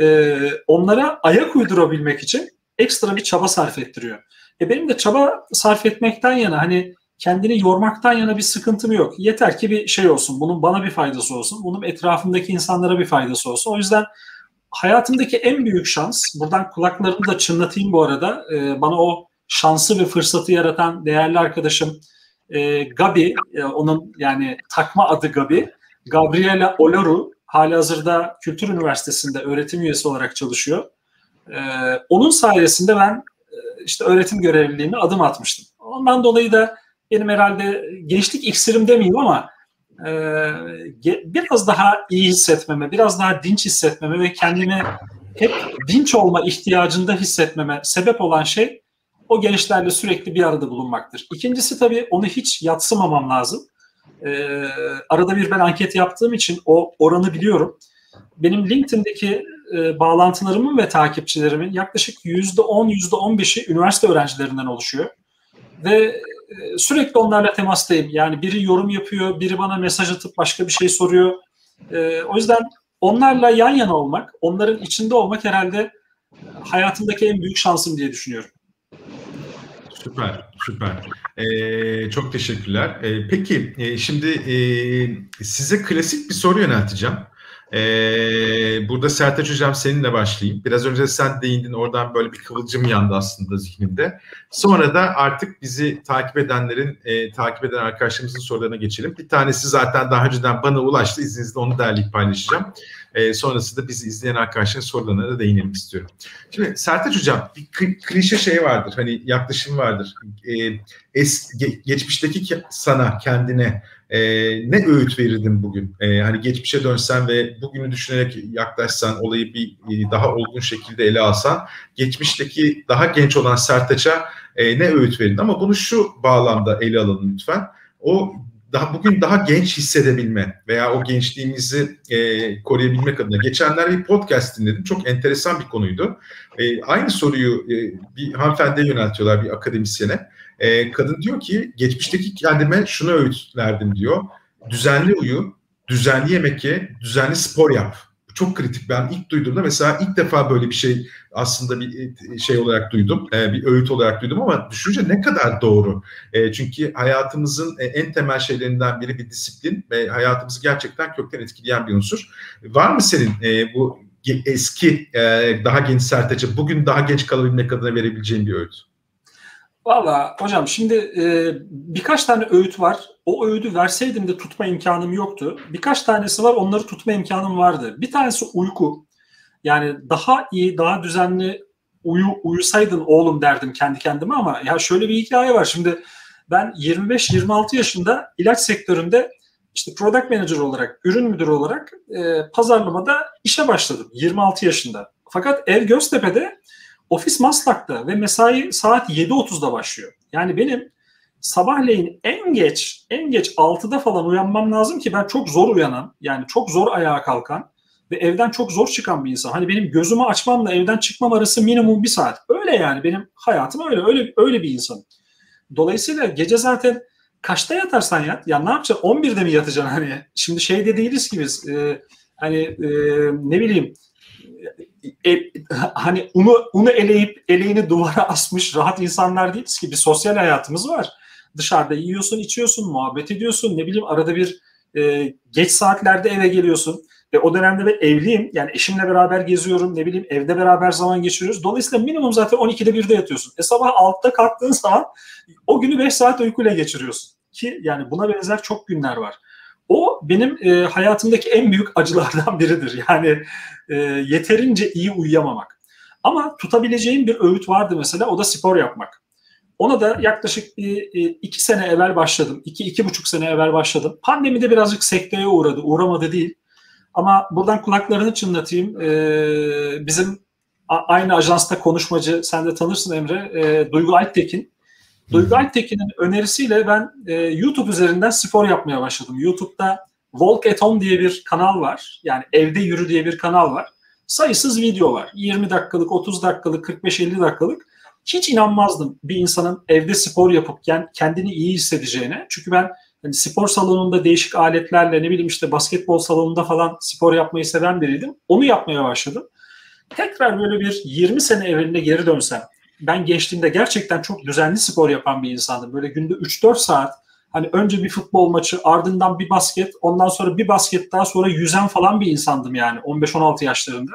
e, onlara ayak uydurabilmek için ekstra bir çaba sarf ettiriyor. E benim de çaba sarf etmekten yana hani kendini yormaktan yana bir sıkıntım yok. Yeter ki bir şey olsun. Bunun bana bir faydası olsun. Bunun etrafımdaki insanlara bir faydası olsun. O yüzden hayatımdaki en büyük şans, buradan kulaklarımı da çınlatayım bu arada. E, bana o şansı ve fırsatı yaratan değerli arkadaşım e, Gabi, e, onun yani takma adı Gabi, Gabriela Olaru, hali hazırda Kültür Üniversitesi'nde öğretim üyesi olarak çalışıyor. E, onun sayesinde ben e, işte öğretim görevliliğine adım atmıştım. Ondan dolayı da benim herhalde gençlik iksirim demeyeyim ama e, biraz daha iyi hissetmeme, biraz daha dinç hissetmeme ve kendimi hep dinç olma ihtiyacında hissetmeme sebep olan şey o gençlerle sürekli bir arada bulunmaktır. İkincisi tabii onu hiç yatsımamam lazım. Ee, arada bir ben anket yaptığım için o oranı biliyorum. Benim LinkedIn'deki e, bağlantılarımın ve takipçilerimin yaklaşık %10, %15'i üniversite öğrencilerinden oluşuyor. Ve e, sürekli onlarla temastayım. Yani biri yorum yapıyor, biri bana mesaj atıp başka bir şey soruyor. E, o yüzden onlarla yan yana olmak, onların içinde olmak herhalde hayatımdaki en büyük şansım diye düşünüyorum. Süper, süper. Ee, çok teşekkürler. Ee, peki, e, şimdi e, size klasik bir soru yönelteceğim. Ee, burada Sertaç Hocam seninle başlayayım. Biraz önce sen değindin oradan böyle bir kıvılcım yandı aslında zihnimde. Sonra da artık bizi takip edenlerin, e, takip eden arkadaşlarımızın sorularına geçelim. Bir tanesi zaten daha önceden bana ulaştı. İzninizle onu derleyip paylaşacağım. E, sonrasında bizi izleyen arkadaşların sorularına da değinelim istiyorum. Şimdi Sertaç Hocam bir klişe şey vardır. Hani yaklaşım vardır. E, es, ge, geçmişteki sana, kendine e, ne öğüt verirdin bugün? E, hani geçmişe dönsen ve bugünü düşünerek yaklaşsan, olayı bir e, daha olgun şekilde ele alsan, geçmişteki daha genç olan Sertaç'a e, ne öğüt verirdin? Ama bunu şu bağlamda ele alalım lütfen. O daha bugün daha genç hissedebilme veya o gençliğimizi e, koruyabilmek adına. Geçenlerde bir podcast dinledim. Çok enteresan bir konuydu. E, aynı soruyu e, bir hanımefendiye yöneltiyorlar bir akademisyene. E, kadın diyor ki geçmişteki kendime şunu öğütlerdim diyor. Düzenli uyu, düzenli yemek ye, düzenli spor yap çok kritik. Ben ilk duyduğumda mesela ilk defa böyle bir şey aslında bir e, şey olarak duydum. E, bir öğüt olarak duydum ama düşünce ne kadar doğru. E, çünkü hayatımızın en temel şeylerinden biri bir disiplin ve hayatımızı gerçekten kökten etkileyen bir unsur. Var mı senin bu eski daha genç sertece bugün daha genç kalabilmek adına verebileceğin bir öğüt? Valla hocam şimdi e, birkaç tane öğüt var. O öğüdü verseydim de tutma imkanım yoktu. Birkaç tanesi var onları tutma imkanım vardı. Bir tanesi uyku. Yani daha iyi, daha düzenli uyu, uyusaydın oğlum derdim kendi kendime ama ya şöyle bir hikaye var. Şimdi ben 25-26 yaşında ilaç sektöründe işte product manager olarak, ürün müdürü olarak e, pazarlamada işe başladım 26 yaşında. Fakat ev Göztepe'de Ofis Maslak'ta ve mesai saat 7.30'da başlıyor. Yani benim sabahleyin en geç en geç 6'da falan uyanmam lazım ki ben çok zor uyanan yani çok zor ayağa kalkan ve evden çok zor çıkan bir insan. Hani benim gözümü açmamla evden çıkmam arası minimum bir saat. Öyle yani benim hayatım öyle öyle öyle bir insan. Dolayısıyla gece zaten kaçta yatarsan yat. Ya ne yapacaksın? 11'de mi yatacaksın hani? Şimdi şey de değiliz ki biz. E, hani e, ne bileyim e, hani unu, unu eleyip eleğini duvara asmış rahat insanlar değiliz ki bir sosyal hayatımız var. Dışarıda yiyorsun, içiyorsun, muhabbet ediyorsun. Ne bileyim arada bir e, geç saatlerde eve geliyorsun. Ve o dönemde ben evliyim. Yani eşimle beraber geziyorum. Ne bileyim evde beraber zaman geçiriyoruz. Dolayısıyla minimum zaten 12'de 1'de yatıyorsun. E sabah 6'da kalktığın zaman o günü 5 saat uykuyla geçiriyorsun. Ki yani buna benzer çok günler var. O benim e, hayatımdaki en büyük acılardan biridir. Yani e, yeterince iyi uyuyamamak. Ama tutabileceğim bir öğüt vardı mesela o da spor yapmak. Ona da yaklaşık bir e, iki sene evvel başladım. İki, iki buçuk sene evvel başladım. Pandemide birazcık sekteye uğradı. Uğramadı değil. Ama buradan kulaklarını çınlatayım. Ee, bizim aynı ajansta konuşmacı, sen de tanırsın Emre, e, Duygu Alptekin. Duygu Alptekin'in önerisiyle ben e, YouTube üzerinden spor yapmaya başladım. YouTube'da Walk at Home diye bir kanal var. Yani evde yürü diye bir kanal var. Sayısız video var. 20 dakikalık, 30 dakikalık, 45-50 dakikalık. Hiç inanmazdım bir insanın evde spor yapıp kendini iyi hissedeceğine. Çünkü ben hani spor salonunda değişik aletlerle ne bileyim işte basketbol salonunda falan spor yapmayı seven biriydim. Onu yapmaya başladım. Tekrar böyle bir 20 sene evveline geri dönsem ben geçtiğimde gerçekten çok düzenli spor yapan bir insandım. Böyle günde 3-4 saat hani önce bir futbol maçı ardından bir basket ondan sonra bir basket daha sonra yüzen falan bir insandım yani 15-16 yaşlarında.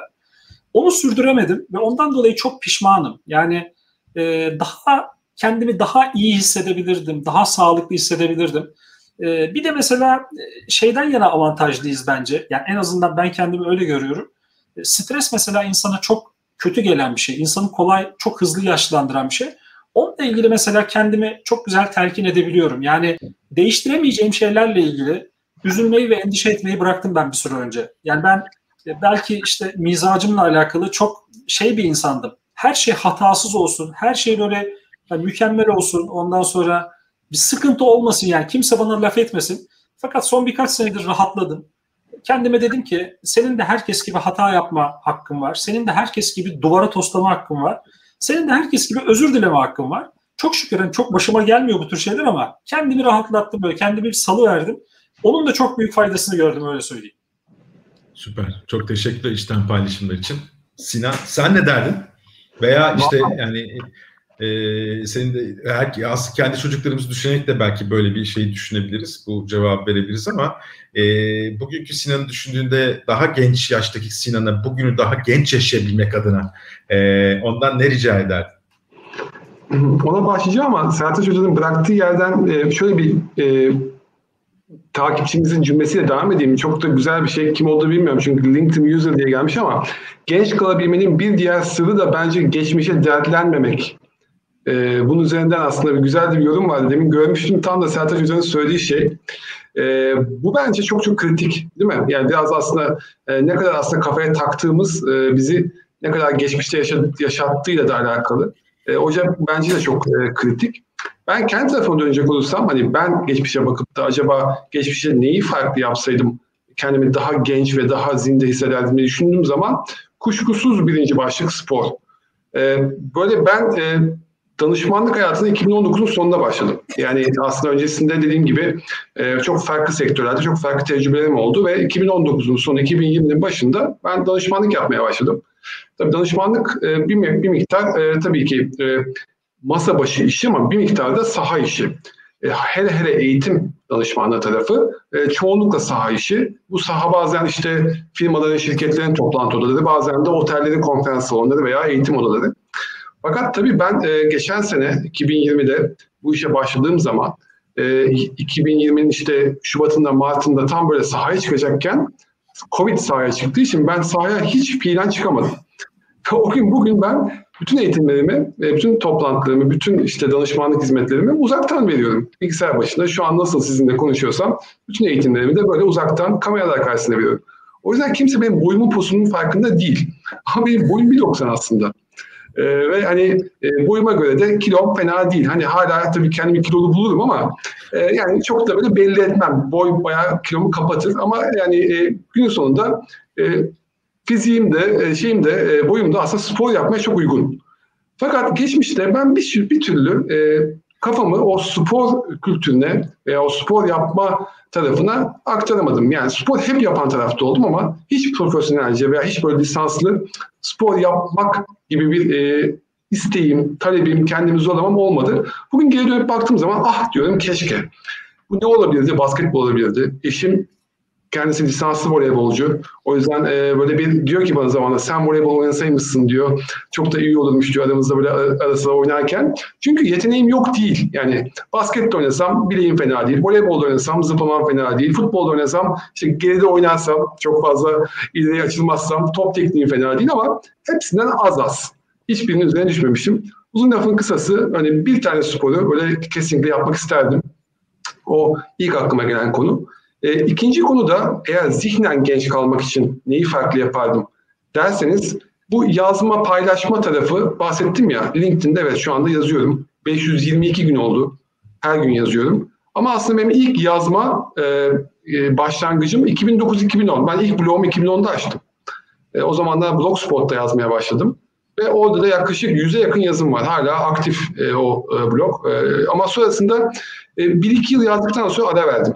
Onu sürdüremedim ve ondan dolayı çok pişmanım. Yani e, daha kendimi daha iyi hissedebilirdim, daha sağlıklı hissedebilirdim. E, bir de mesela e, şeyden yana avantajlıyız bence. Yani en azından ben kendimi öyle görüyorum. E, stres mesela insana çok kötü gelen bir şey. İnsanı kolay, çok hızlı yaşlandıran bir şey. Onunla ilgili mesela kendimi çok güzel telkin edebiliyorum. Yani değiştiremeyeceğim şeylerle ilgili üzülmeyi ve endişe etmeyi bıraktım ben bir süre önce. Yani ben e, belki işte mizacımla alakalı çok şey bir insandım. Her şey hatasız olsun, her şey böyle yani mükemmel olsun. Ondan sonra bir sıkıntı olmasın yani kimse bana laf etmesin. Fakat son birkaç senedir rahatladım. Kendime dedim ki senin de herkes gibi hata yapma hakkın var. Senin de herkes gibi duvara toslama hakkın var. Senin de herkes gibi özür dileme hakkın var. Çok şükür yani çok başıma gelmiyor bu tür şeyler ama kendimi rahatlattım böyle kendimi bir salı verdim. Onun da çok büyük faydasını gördüm öyle söyleyeyim. Süper. Çok teşekkürler işten paylaşımlar için. Sinan sen ne derdin? Veya işte yani e, senin de her, aslında kendi çocuklarımızı düşünerek de belki böyle bir şey düşünebiliriz. Bu cevap verebiliriz ama e, bugünkü Sinan'ı düşündüğünde daha genç yaştaki Sinan'a bugünü daha genç yaşayabilmek adına e, ondan ne rica ederdin? Ona başlayacağım ama Sertaç Hoca'nın bıraktığı yerden e, şöyle bir e, takipçimizin cümlesiyle devam edeyim. Çok da güzel bir şey. Kim olduğunu bilmiyorum çünkü LinkedIn user diye gelmiş ama genç kalabilmenin bir diğer sırrı da bence geçmişe dertlenmemek. Ee, bunun üzerinden aslında bir güzel bir yorum vardı. Demin görmüştüm tam da Sertaç Hoca'nın söylediği şey. Ee, bu bence çok çok kritik değil mi? Yani biraz aslında e, ne kadar aslında kafaya taktığımız e, bizi ne kadar geçmişte yaşat, yaşattığıyla da alakalı. E, hocam bence de çok e, kritik. Ben kendi tarafıma dönecek olursam hani ben geçmişe bakıp da acaba geçmişe neyi farklı yapsaydım kendimi daha genç ve daha zinde hissederdim diye düşündüğüm zaman kuşkusuz birinci başlık spor. Ee, böyle ben e, danışmanlık hayatına 2019'un sonunda başladım. Yani aslında öncesinde dediğim gibi e, çok farklı sektörlerde çok farklı tecrübelerim oldu ve 2019'un sonu 2020'nin başında ben danışmanlık yapmaya başladım. Tabii danışmanlık e, bir, bir miktar e, tabii ki masa başı işi ama bir miktar da saha işi. Hele hele eğitim danışmanlığı tarafı çoğunlukla saha işi. Bu saha bazen işte firmaların, şirketlerin toplantı odaları, bazen de otellerin konferans salonları veya eğitim odaları. Fakat tabii ben e, geçen sene 2020'de bu işe başladığım zaman e, 2020'nin işte Şubat'ında Mart'ında tam böyle sahaya çıkacakken Covid sahaya çıktığı için ben sahaya hiç fiilen çıkamadım. O gün bugün ben bütün eğitimlerimi, bütün toplantılarımı, bütün işte danışmanlık hizmetlerimi uzaktan veriyorum. Bilgisayar başında şu an nasıl sizinle konuşuyorsam bütün eğitimlerimi de böyle uzaktan kameralar karşısında veriyorum. O yüzden kimse benim boyumun posunun farkında değil. Ama benim boyum 1.90 aslında. Ee, ve hani e, boyuma göre de kilom fena değil. Hani hala tabii kendimi kilolu bulurum ama e, yani çok da böyle belli etmem. Boy bayağı kilomu kapatır ama yani e, gün sonunda e, fiziğim de e, şeyim de e, boyum da aslında spor yapmaya çok uygun. Fakat geçmişte ben bir, bir türlü e, kafamı o spor kültürüne veya o spor yapma tarafına aktaramadım. Yani spor hep yapan tarafta oldum ama hiç profesyonelce veya hiç böyle lisanslı spor yapmak gibi bir e, isteğim, talebim, kendimi zorlamam olmadı. Bugün geri dönüp baktığım zaman ah diyorum keşke. Bu ne olabilirdi? Basketbol olabilirdi. Eşim Kendisi lisanslı voleybolcu. O yüzden e, böyle bir diyor ki bana zamanla sen voleybol oynasaymışsın diyor. Çok da iyi olurmuş diyor aramızda böyle ara sıra oynarken. Çünkü yeteneğim yok değil. Yani basket oynasam bileğim fena değil. Voleybol oynasam zıplamam fena değil. Futbol oynasam işte geride oynarsam çok fazla ileriye açılmazsam top tekniğim fena değil ama hepsinden az az. Hiçbirinin üzerine düşmemişim. Uzun lafın kısası hani bir tane sporu böyle kesinlikle yapmak isterdim. O ilk aklıma gelen konu. E, ikinci konu da eğer zihnen genç kalmak için neyi farklı yapardım derseniz bu yazma paylaşma tarafı bahsettim ya LinkedIn'de evet şu anda yazıyorum. 522 gün oldu. Her gün yazıyorum. Ama aslında benim ilk yazma e, e, başlangıcım 2009-2010. Ben ilk blogumu 2010'da açtım. E, o zamanlar Blogspot'ta yazmaya başladım. Ve orada da yaklaşık 100'e yakın yazım var. Hala aktif e, o e, blog. E, ama sonrasında e, 1-2 yıl yazdıktan sonra ara verdim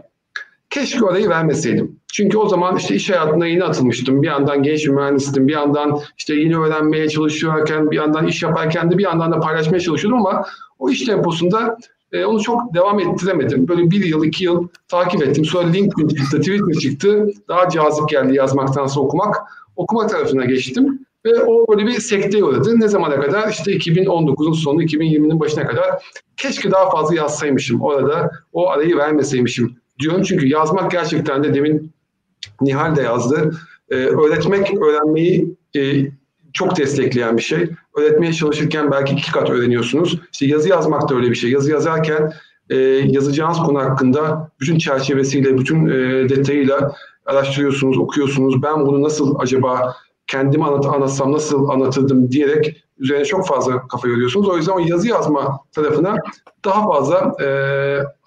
Keşke orayı vermeseydim. Çünkü o zaman işte iş hayatına yeni atılmıştım. Bir yandan genç bir mühendistim. Bir yandan işte yeni öğrenmeye çalışıyorken, bir yandan iş yaparken de bir yandan da paylaşmaya çalışıyordum ama o iş temposunda e, onu çok devam ettiremedim. Böyle bir yıl, iki yıl takip ettim. Sonra LinkedIn çıktı, Twitter çıktı. Daha cazip geldi yazmaktansa okumak. Okuma tarafına geçtim. Ve o böyle bir sekteye uğradı. Ne zamana kadar? İşte 2019'un sonu, 2020'nin başına kadar. Keşke daha fazla yazsaymışım. Orada o arayı vermeseymişim diyorum. Çünkü yazmak gerçekten de demin Nihal de yazdı. Ee, öğretmek, öğrenmeyi e, çok destekleyen bir şey. Öğretmeye çalışırken belki iki kat öğreniyorsunuz. İşte yazı yazmak da öyle bir şey. Yazı yazarken e, yazacağınız konu hakkında bütün çerçevesiyle, bütün e, detayıyla araştırıyorsunuz, okuyorsunuz. Ben bunu nasıl acaba kendimi anlat anlatsam nasıl anlatırdım diyerek üzerine çok fazla kafa yoruyorsunuz. O yüzden o yazı yazma tarafına daha fazla e,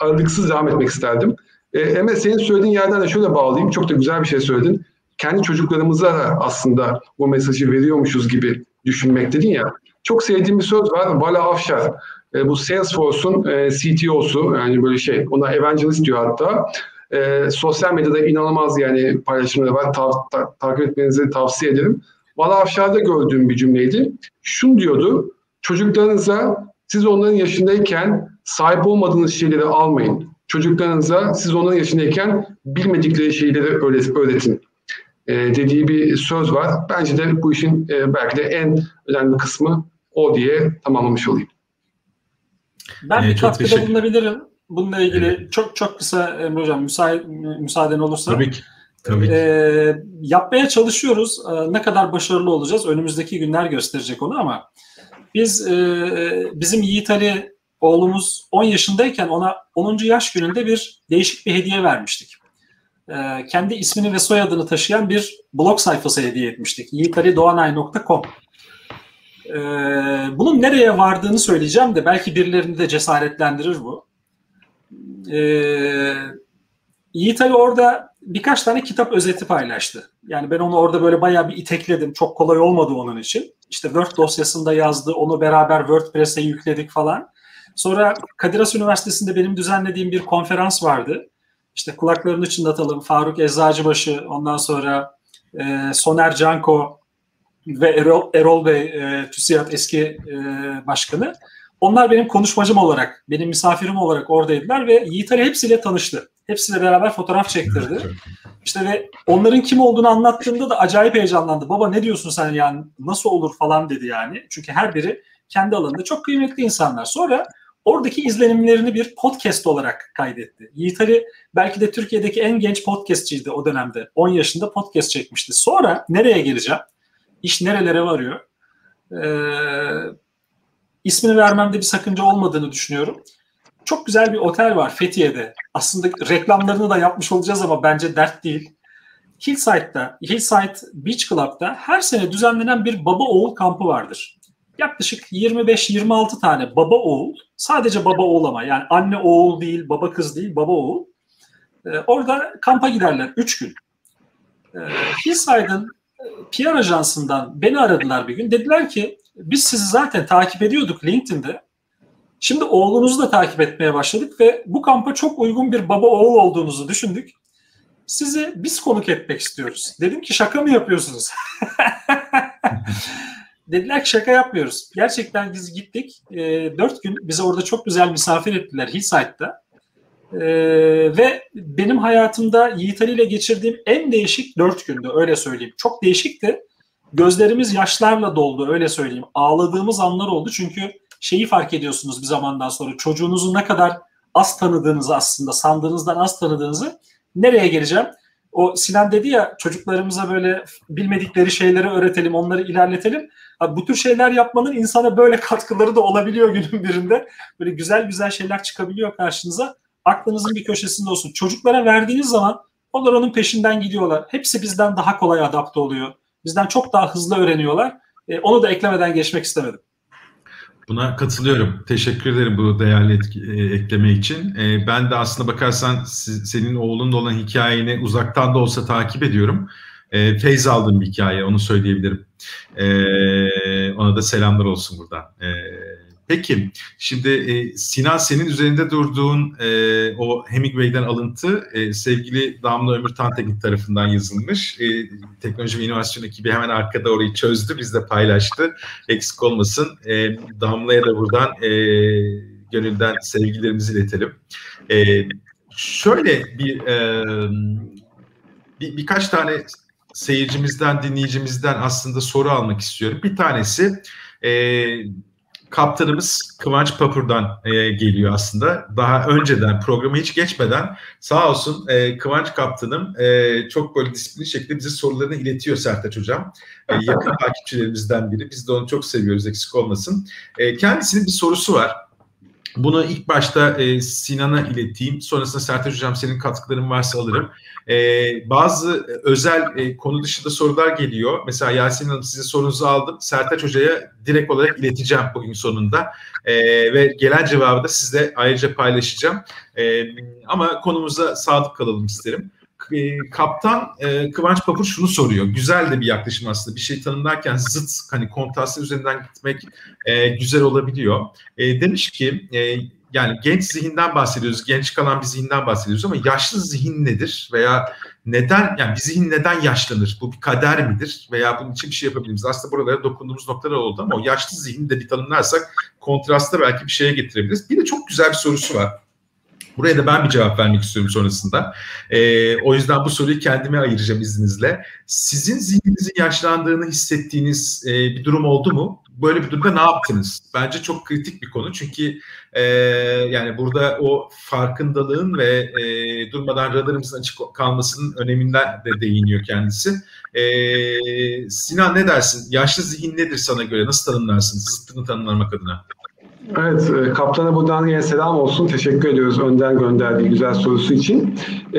aralıksız devam etmek isterdim. E, Emre senin söylediğin yerden de şöyle bağlayayım. Çok da güzel bir şey söyledin. Kendi çocuklarımıza da aslında bu mesajı veriyormuşuz gibi düşünmek dedin ya. Çok sevdiğim bir söz var. Vala Afşar. E, bu Salesforce'un e, CTO'su yani böyle şey ona evangelist diyor hatta. E, sosyal medyada inanılmaz yani paylaşımları var. Ta, ta, takip etmenizi tavsiye ederim. Vala Afşar'da gördüğüm bir cümleydi. Şunu diyordu. Çocuklarınıza siz onların yaşındayken sahip olmadığınız şeyleri almayın. Çocuklarınıza siz onların yaşındayken bilmedikleri şeyleri öğretin e, dediği bir söz var. Bence de bu işin e, belki de en önemli kısmı o diye tamamlamış olayım. Ben ee, bir katkıda bulunabilirim. Bununla ilgili evet. çok çok kısa Emre Hocam müsaade, müsaaden olursa. Tabii ki. Tabii ki. E, yapmaya çalışıyoruz. E, ne kadar başarılı olacağız önümüzdeki günler gösterecek onu ama biz e, bizim Yiğit Ali oğlumuz 10 yaşındayken ona 10. yaş gününde bir değişik bir hediye vermiştik. Ee, kendi ismini ve soyadını taşıyan bir blog sayfası hediye etmiştik. yiğitalidoğanay.com ee, Bunun nereye vardığını söyleyeceğim de belki birilerini de cesaretlendirir bu. Ee, Yiğit Ali orada birkaç tane kitap özeti paylaştı. Yani ben onu orada böyle bayağı bir itekledim. Çok kolay olmadı onun için. İşte Word dosyasında yazdı. Onu beraber WordPress'e yükledik falan. Sonra Kadir Has Üniversitesi'nde benim düzenlediğim bir konferans vardı. İşte kulaklarını çınlatalım. Faruk Eczacıbaşı, ondan sonra e, Soner Canko ve Erol, Erol Bey, e, TÜSİAD eski e, başkanı. Onlar benim konuşmacım olarak, benim misafirim olarak oradaydılar ve Yiğit Ali hepsiyle tanıştı. Hepsiyle beraber fotoğraf çektirdi. İşte ve onların kim olduğunu anlattığımda da acayip heyecanlandı. Baba ne diyorsun sen yani nasıl olur falan dedi yani. Çünkü her biri kendi alanında çok kıymetli insanlar. Sonra oradaki izlenimlerini bir podcast olarak kaydetti. Yiğit Ali belki de Türkiye'deki en genç podcastçiydi o dönemde. 10 yaşında podcast çekmişti. Sonra nereye geleceğim? İş nerelere varıyor? Ee, ismini vermemde bir sakınca olmadığını düşünüyorum. Çok güzel bir otel var Fethiye'de. Aslında reklamlarını da yapmış olacağız ama bence dert değil. Hillside'da, Hillside Beach Club'da her sene düzenlenen bir baba oğul kampı vardır yaklaşık 25-26 tane baba oğul, sadece baba oğul ama yani anne oğul değil, baba kız değil, baba oğul. E, orada kampa giderler 3 gün. E, Hillside'ın PR ajansından beni aradılar bir gün. Dediler ki biz sizi zaten takip ediyorduk LinkedIn'de. Şimdi oğlunuzu da takip etmeye başladık ve bu kampa çok uygun bir baba oğul olduğunuzu düşündük. Sizi biz konuk etmek istiyoruz. Dedim ki şaka mı yapıyorsunuz? dediler ki şaka yapmıyoruz. Gerçekten biz gittik. E, dört gün bize orada çok güzel misafir ettiler Hillside'da. E, ve benim hayatımda Yiğit Ali ile geçirdiğim en değişik dört gündü öyle söyleyeyim. Çok değişikti. Gözlerimiz yaşlarla doldu öyle söyleyeyim. Ağladığımız anlar oldu çünkü şeyi fark ediyorsunuz bir zamandan sonra çocuğunuzu ne kadar az tanıdığınızı aslında sandığınızdan az tanıdığınızı nereye geleceğim? O Sinan dedi ya çocuklarımıza böyle bilmedikleri şeyleri öğretelim, onları ilerletelim. Abi bu tür şeyler yapmanın insana böyle katkıları da olabiliyor günün birinde. Böyle güzel güzel şeyler çıkabiliyor karşınıza. Aklınızın bir köşesinde olsun. Çocuklara verdiğiniz zaman onlar onun peşinden gidiyorlar. Hepsi bizden daha kolay adapte oluyor. Bizden çok daha hızlı öğreniyorlar. E, onu da eklemeden geçmek istemedim. Buna katılıyorum. Teşekkür ederim bu değerli etki, e, ekleme için. E, ben de aslında bakarsan siz, senin oğlunla olan hikayeni uzaktan da olsa takip ediyorum. E, feyz aldığım bir hikaye onu söyleyebilirim. E, ona da selamlar olsun buradan. E, Peki, şimdi e, Sinan senin üzerinde durduğun e, o Hemingway'den alıntı e, sevgili Damla Ömür Tantekin tarafından yazılmış. E, Teknoloji ve İnovasyon ekibi hemen arkada orayı çözdü, biz de paylaştı. Eksik olmasın. E, Damla'ya da buradan e, gönülden sevgilerimizi iletelim. E, şöyle bir, e, bir birkaç tane seyircimizden, dinleyicimizden aslında soru almak istiyorum. Bir tanesi e, kaptanımız Kıvanç Papur'dan e, geliyor aslında. Daha önceden programa hiç geçmeden sağ olsun e, Kıvanç kaptanım e, çok böyle disiplinli şekilde bize sorularını iletiyor Sertaç Hocam. E, yakın takipçilerimizden biri. Biz de onu çok seviyoruz eksik olmasın. E, kendisinin bir sorusu var. Bunu ilk başta e, Sinan'a ileteyim. Sonrasında Sertaç Hocam senin katkıların varsa alırım. E, bazı özel e, konu dışında sorular geliyor. Mesela Yasemin Hanım size sorunuzu aldım. Sertaç Hoca'ya direkt olarak ileteceğim bugün sonunda. E, ve gelen cevabı da sizle ayrıca paylaşacağım. E, ama konumuza sadık kalalım isterim e, kaptan e, Kıvanç Papur şunu soruyor. Güzel de bir yaklaşım aslında. Bir şey tanımlarken zıt hani kontrastlar üzerinden gitmek e, güzel olabiliyor. E, demiş ki e, yani genç zihinden bahsediyoruz. Genç kalan bir zihinden bahsediyoruz ama yaşlı zihin nedir? Veya neden yani bir zihin neden yaşlanır? Bu bir kader midir? Veya bunun için bir şey yapabilir miyiz? Aslında buralara dokunduğumuz noktalar oldu ama o yaşlı zihni de bir tanımlarsak kontrasta belki bir şeye getirebiliriz. Bir de çok güzel bir sorusu var. Buraya da ben bir cevap vermek istiyorum sonrasında. E, o yüzden bu soruyu kendime ayıracağım izninizle. Sizin zihninizin yaşlandığını hissettiğiniz e, bir durum oldu mu? Böyle bir durumda ne yaptınız? Bence çok kritik bir konu çünkü e, yani burada o farkındalığın ve e, durmadan radarımızın açık kalmasının öneminden de değiniyor kendisi. E, Sinan ne dersin? Yaşlı zihin nedir sana göre? Nasıl tanımlarsın? Zıttını tanımlamak adına. Evet, e, kaptana buradan yine selam olsun. Teşekkür ediyoruz önden gönderdiği güzel sorusu için. E,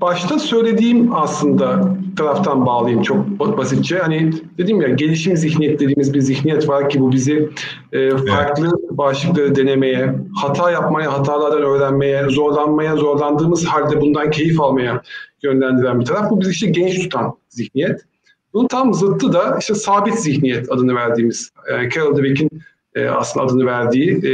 başta söylediğim aslında taraftan bağlayayım çok basitçe. Hani dedim ya gelişim zihniyet dediğimiz bir zihniyet var ki bu bizi e, farklı evet. başlıkları denemeye, hata yapmaya, hatalardan öğrenmeye, zorlanmaya, zorlandığımız halde bundan keyif almaya yönlendiren bir taraf. Bu bizi işte genç tutan zihniyet. Bunun tam zıttı da işte sabit zihniyet adını verdiğimiz e, Carol Dweck'in e, aslında adını verdiği e,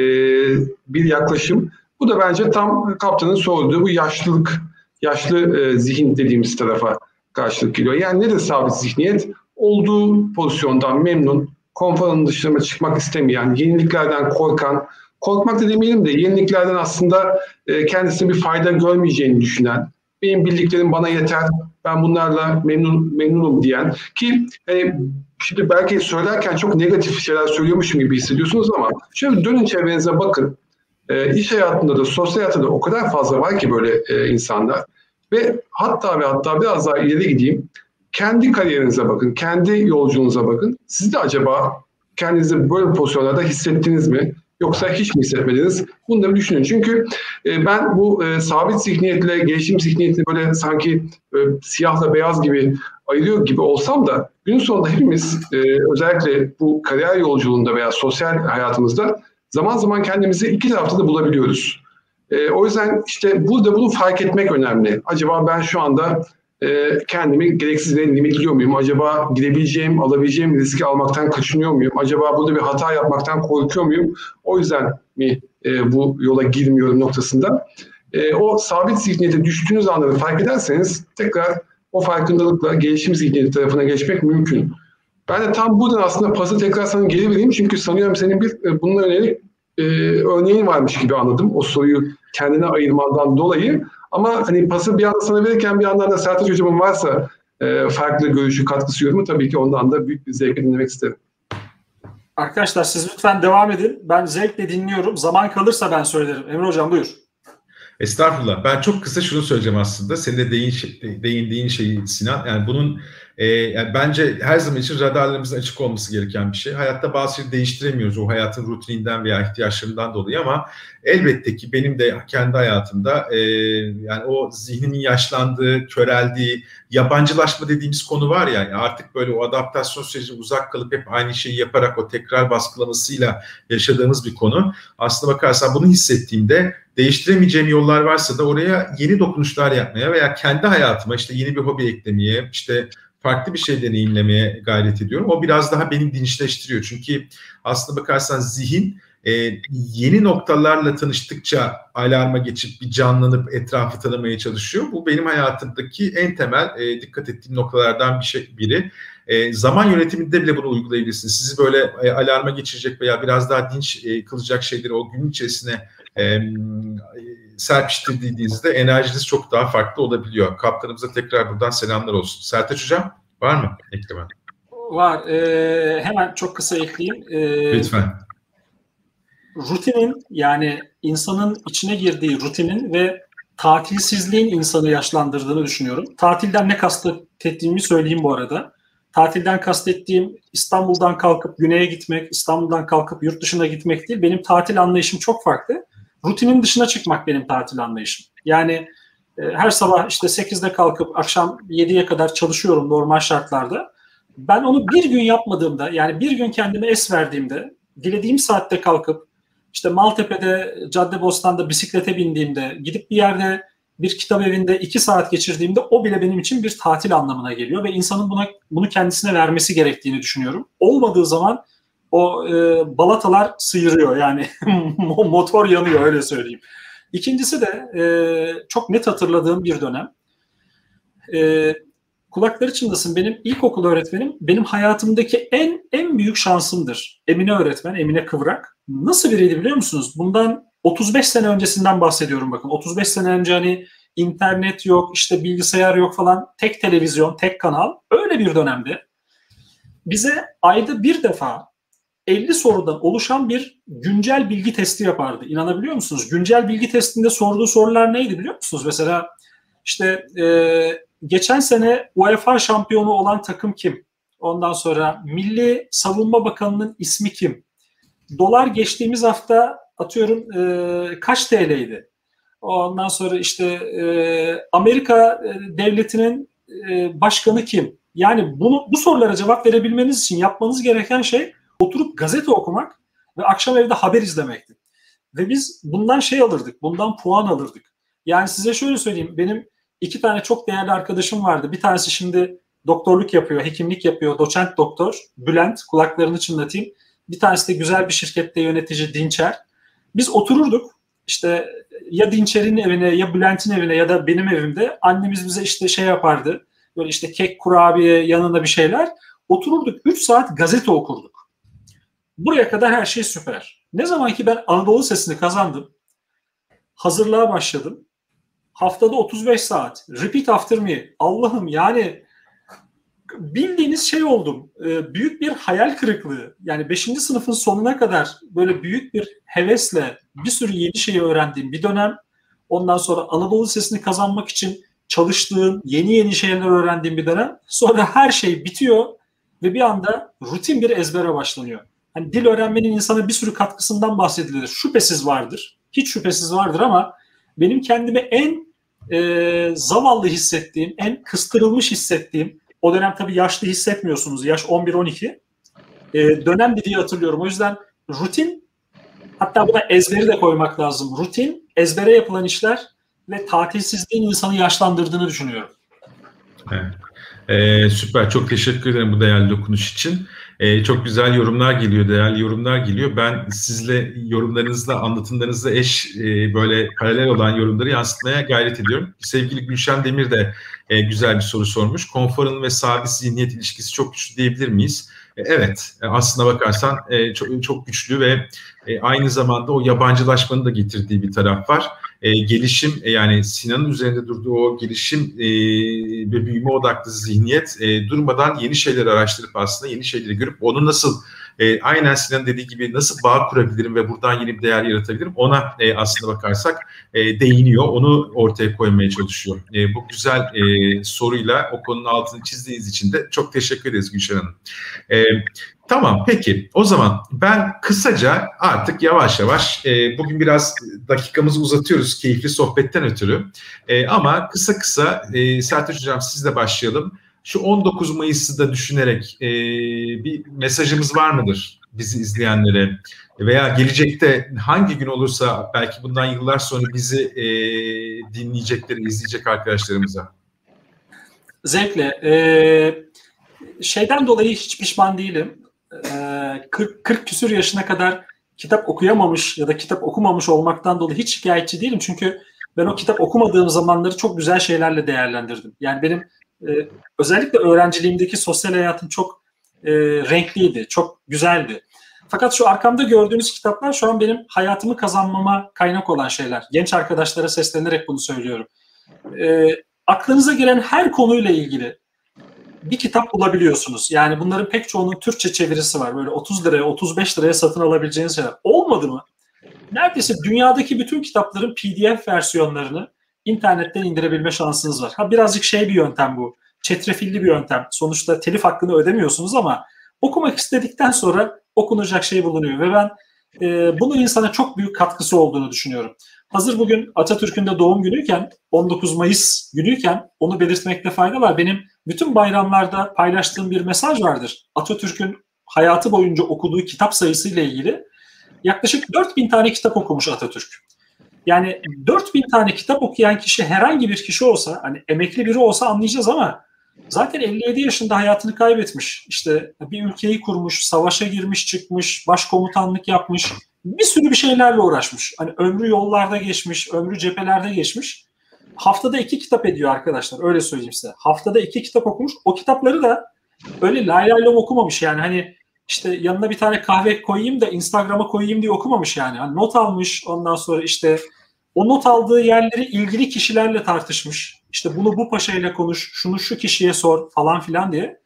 bir yaklaşım. Bu da bence tam kaptanın sorduğu bu yaşlılık, yaşlı e, zihin dediğimiz tarafa karşılık geliyor. Yani nedir sabit zihniyet? Olduğu pozisyondan memnun, konforun dışına çıkmak istemeyen, yeniliklerden korkan, korkmak da demeyelim de yeniliklerden aslında e, kendisine bir fayda görmeyeceğini düşünen, benim bildiklerim bana yeter, ben bunlarla memnun memnunum diyen ki hani şimdi belki söylerken çok negatif şeyler söylüyormuşum gibi hissediyorsunuz ama şöyle dönün çevrenize bakın. E, iş hayatında da sosyal hayatta da o kadar fazla var ki böyle e, insanlar. Ve hatta ve hatta biraz daha ileri gideyim. Kendi kariyerinize bakın, kendi yolculuğunuza bakın. Siz de acaba kendinizi böyle pozisyonlarda hissettiniz mi? Yoksa hiç mi hissetmediniz? Bunları düşünün. Çünkü e, ben bu e, sabit zihniyetle gelişim zihniyetini böyle sanki e, siyahla beyaz gibi ayırıyor gibi olsam da günün sonunda hepimiz e, özellikle bu kariyer yolculuğunda veya sosyal hayatımızda zaman zaman kendimizi iki tarafta da bulabiliyoruz. E, o yüzden işte burada bunu fark etmek önemli. Acaba ben şu anda e, kendimi gereksiz yere limitliyor muyum? Acaba gidebileceğim, alabileceğim riski almaktan kaçınıyor muyum? Acaba burada bir hata yapmaktan korkuyor muyum? O yüzden mi e, bu yola girmiyorum noktasında. E, o sabit zihniyete düştüğünüz anları fark ederseniz tekrar o farkındalıkla gelişim zihniyeti tarafına geçmek mümkün. Ben de tam buradan aslında pası tekrar sana geri vereyim çünkü sanıyorum senin bir e, bununla yönelik e, örneğin varmış gibi anladım. O soruyu kendine ayırmandan dolayı. Ama hani pası bir anda sana verirken bir yandan da Sertaç Hocam'ın varsa e, farklı görüşü, katkısı yorumu tabii ki ondan da büyük bir zevkle dinlemek isterim. Arkadaşlar siz lütfen devam edin. Ben zevkle dinliyorum. Zaman kalırsa ben söylerim. Emre Hocam buyur. Estağfurullah. Ben çok kısa şunu söyleyeceğim aslında. Senin de değin, değindiğin şeyi Sinan. Yani bunun e, yani bence her zaman için radarlarımızın açık olması gereken bir şey. Hayatta bazı şeyleri değiştiremiyoruz o hayatın rutininden veya ihtiyaçlarından dolayı ama elbette ki benim de kendi hayatımda e, yani o zihnimin yaşlandığı, köreldiği, yabancılaşma dediğimiz konu var ya yani artık böyle o adaptasyon süreci uzak kalıp hep aynı şeyi yaparak o tekrar baskılamasıyla yaşadığımız bir konu. Aslında bakarsan bunu hissettiğimde değiştiremeyeceğim yollar varsa da oraya yeni dokunuşlar yapmaya veya kendi hayatıma işte yeni bir hobi eklemeye, işte farklı bir şey deneyimlemeye gayret ediyorum. O biraz daha beni dinçleştiriyor. Çünkü aslında bakarsan zihin e, yeni noktalarla tanıştıkça alarma geçip bir canlanıp etrafı tanımaya çalışıyor. Bu benim hayatımdaki en temel e, dikkat ettiğim noktalardan bir şey biri. E, zaman yönetiminde bile bunu uygulayabilirsiniz. Sizi böyle e, alarma geçirecek veya biraz daha dinç e, kılacak şeyleri o gün içerisine e, serpiştirdiğinizde enerjiniz çok daha farklı olabiliyor. Kaptanımıza tekrar buradan selamlar olsun. Sertaç Hocam var mı eklemen? Var. E, hemen çok kısa ekleyeyim. E, Lütfen. Rutinin yani insanın içine girdiği rutinin ve tatilsizliğin insanı yaşlandırdığını düşünüyorum. Tatilden ne kastettiğimi söyleyeyim bu arada. Tatilden kastettiğim İstanbul'dan kalkıp güneye gitmek, İstanbul'dan kalkıp yurt dışına gitmek değil. Benim tatil anlayışım çok farklı. Rutinin dışına çıkmak benim tatil anlayışım. Yani e, her sabah işte 8'de kalkıp akşam 7'ye kadar çalışıyorum normal şartlarda. Ben onu bir gün yapmadığımda yani bir gün kendime es verdiğimde dilediğim saatte kalkıp işte Maltepe'de Caddebostan'da bisiklete bindiğimde gidip bir yerde bir kitap evinde iki saat geçirdiğimde o bile benim için bir tatil anlamına geliyor ve insanın buna bunu kendisine vermesi gerektiğini düşünüyorum. Olmadığı zaman o e, balatalar sıyırıyor yani motor yanıyor öyle söyleyeyim. İkincisi de e, çok net hatırladığım bir dönem. E, kulakları çınlasın benim ilkokul öğretmenim benim hayatımdaki en en büyük şansımdır. Emine öğretmen, Emine Kıvrak. Nasıl biriydi biliyor musunuz? Bundan 35 sene öncesinden bahsediyorum bakın. 35 sene önce hani internet yok, işte bilgisayar yok falan. Tek televizyon, tek kanal. Öyle bir dönemde bize ayda bir defa 50 sorudan oluşan bir güncel bilgi testi yapardı. İnanabiliyor musunuz? Güncel bilgi testinde sorduğu sorular neydi biliyor musunuz? Mesela işte e, geçen sene UEFA şampiyonu olan takım kim? Ondan sonra Milli Savunma Bakanı'nın ismi kim? Dolar geçtiğimiz hafta atıyorum e, kaç TL'ydi? Ondan sonra işte e, Amerika e, devletinin e, başkanı kim? Yani bunu bu sorulara cevap verebilmeniz için yapmanız gereken şey oturup gazete okumak ve akşam evde haber izlemekti. Ve biz bundan şey alırdık, bundan puan alırdık. Yani size şöyle söyleyeyim, benim iki tane çok değerli arkadaşım vardı. Bir tanesi şimdi doktorluk yapıyor, hekimlik yapıyor, doçent doktor, Bülent, kulaklarını çınlatayım. Bir tanesi de güzel bir şirkette yönetici Dinçer. Biz otururduk, işte ya Dinçer'in evine ya Bülent'in evine ya da benim evimde annemiz bize işte şey yapardı. Böyle işte kek, kurabiye, yanında bir şeyler. Otururduk 3 saat gazete okurduk. Buraya kadar her şey süper. Ne zaman ki ben Anadolu Sesi'ni kazandım, hazırlığa başladım. Haftada 35 saat. Repeat after me. Allah'ım yani bildiğiniz şey oldum. Ee, büyük bir hayal kırıklığı. Yani 5. sınıfın sonuna kadar böyle büyük bir hevesle bir sürü yeni şeyi öğrendiğim bir dönem. Ondan sonra Anadolu Sesi'ni kazanmak için çalıştığım, yeni yeni şeyler öğrendiğim bir dönem. Sonra her şey bitiyor ve bir anda rutin bir ezbere başlanıyor hani dil öğrenmenin insana bir sürü katkısından bahsedilir. Şüphesiz vardır. Hiç şüphesiz vardır ama benim kendimi en e, zavallı hissettiğim, en kıstırılmış hissettiğim, o dönem tabii yaşlı hissetmiyorsunuz. Yaş 11-12. E, dönemdi diye hatırlıyorum. O yüzden rutin, hatta buna ezberi de koymak lazım. Rutin, ezbere yapılan işler ve tatilsizliğin insanı yaşlandırdığını düşünüyorum. Evet. Ee, süper. Çok teşekkür ederim bu değerli dokunuş için. Ee, çok güzel yorumlar geliyor, değerli yorumlar geliyor. Ben sizle yorumlarınızla, anlatımlarınızla eş e, böyle paralel olan yorumları yansıtmaya gayret ediyorum. Sevgili Gülşen Demir de e, güzel bir soru sormuş. Konforun ve sabit zihniyet ilişkisi çok güçlü diyebilir miyiz? E, evet, e, aslına bakarsan e, çok, çok güçlü ve aynı zamanda o yabancılaşmanın da getirdiği bir taraf var. Gelişim yani Sinan'ın üzerinde durduğu o gelişim ve büyüme odaklı zihniyet durmadan yeni şeyler araştırıp aslında yeni şeyleri görüp onu nasıl e, aynen Sinan dediği gibi nasıl bağ kurabilirim ve buradan yeni bir değer yaratabilirim ona e, aslında bakarsak e, değiniyor. Onu ortaya koymaya çalışıyor. E, bu güzel e, soruyla o konunun altını çizdiğiniz için de çok teşekkür ederiz Gülşen Hanım. E, Tamam peki o zaman ben kısaca artık yavaş yavaş e, bugün biraz dakikamızı uzatıyoruz keyifli sohbetten ötürü e, ama kısa kısa e, Sertaç Hocam sizle başlayalım. Şu 19 Mayıs'ı da düşünerek e, bir mesajımız var mıdır bizi izleyenlere veya gelecekte hangi gün olursa belki bundan yıllar sonra bizi e, dinleyecekleri, izleyecek arkadaşlarımıza? Zevkle. Ee, şeyden dolayı hiç pişman değilim. Ee, 40, 40 küsür yaşına kadar kitap okuyamamış ya da kitap okumamış olmaktan dolayı hiç şikayetçi değilim. Çünkü ben o kitap okumadığım zamanları çok güzel şeylerle değerlendirdim. Yani benim e, özellikle öğrenciliğimdeki sosyal hayatım çok e, renkliydi, çok güzeldi. Fakat şu arkamda gördüğünüz kitaplar şu an benim hayatımı kazanmama kaynak olan şeyler. Genç arkadaşlara seslenerek bunu söylüyorum. E, aklınıza gelen her konuyla ilgili bir kitap bulabiliyorsunuz. Yani bunların pek çoğunun Türkçe çevirisi var. Böyle 30 liraya, 35 liraya satın alabileceğiniz şeyler. Olmadı mı? Neredeyse dünyadaki bütün kitapların PDF versiyonlarını internetten indirebilme şansınız var. Ha birazcık şey bir yöntem bu. Çetrefilli bir yöntem. Sonuçta telif hakkını ödemiyorsunuz ama okumak istedikten sonra okunacak şey bulunuyor ve ben e, bunun insana çok büyük katkısı olduğunu düşünüyorum. Hazır bugün Atatürk'ün de doğum günüyken 19 Mayıs günüyken onu belirtmekte fayda var. Benim bütün bayramlarda paylaştığım bir mesaj vardır. Atatürk'ün hayatı boyunca okuduğu kitap sayısıyla ilgili yaklaşık 4000 tane kitap okumuş Atatürk. Yani 4000 tane kitap okuyan kişi herhangi bir kişi olsa, hani emekli biri olsa anlayacağız ama zaten 57 yaşında hayatını kaybetmiş. İşte bir ülkeyi kurmuş, savaşa girmiş, çıkmış, başkomutanlık yapmış, bir sürü bir şeylerle uğraşmış. Hani ömrü yollarda geçmiş, ömrü cephelerde geçmiş. Haftada iki kitap ediyor arkadaşlar. Öyle söyleyeyim size. Haftada iki kitap okumuş. O kitapları da öyle lay lay okumamış yani. Hani işte yanına bir tane kahve koyayım da Instagram'a koyayım diye okumamış yani. yani. Not almış ondan sonra işte o not aldığı yerleri ilgili kişilerle tartışmış. İşte bunu bu paşayla konuş, şunu şu kişiye sor falan filan diye.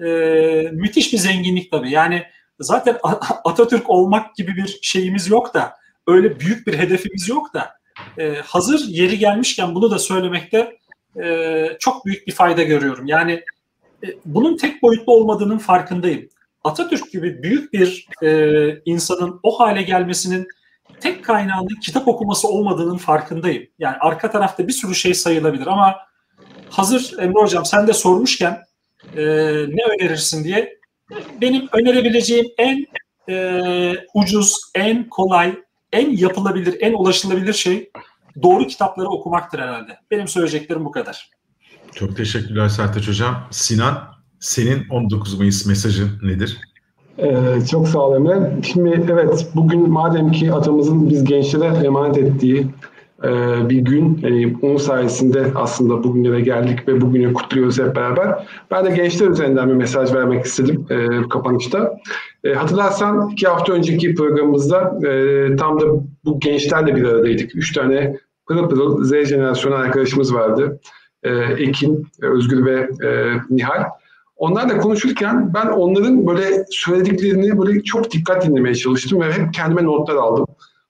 Ee, müthiş bir zenginlik tabii. Yani zaten Atatürk olmak gibi bir şeyimiz yok da öyle büyük bir hedefimiz yok da e, hazır yeri gelmişken bunu da söylemekte e, çok büyük bir fayda görüyorum. Yani e, bunun tek boyutlu olmadığının farkındayım. Atatürk gibi büyük bir e, insanın o hale gelmesinin tek kaynağının kitap okuması olmadığının farkındayım. Yani arka tarafta bir sürü şey sayılabilir ama hazır Emre Hocam sen de sormuşken e, ne önerirsin diye benim önerebileceğim en e, ucuz, en kolay, en yapılabilir, en ulaşılabilir şey doğru kitapları okumaktır herhalde. Benim söyleyeceklerim bu kadar. Çok teşekkürler Sertaç Hocam. Sinan senin 19 Mayıs mesajın nedir? Ee, çok sağ ol Emre. Şimdi evet bugün madem ki atamızın biz gençlere emanet ettiği e, bir gün. Yani onun sayesinde aslında bugünlere geldik ve bugünü kutluyoruz hep beraber. Ben de gençler üzerinden bir mesaj vermek istedim e, kapanışta. E, hatırlarsan iki hafta önceki programımızda e, tam da bu gençlerle bir aradaydık. Üç tane pırıl pırıl Z jenerasyonu arkadaşımız vardı. E, Ekin, Özgür ve e, Nihal. Onlarla konuşurken ben onların böyle söylediklerini böyle çok dikkat dinlemeye çalıştım ve hep kendime notlar aldım.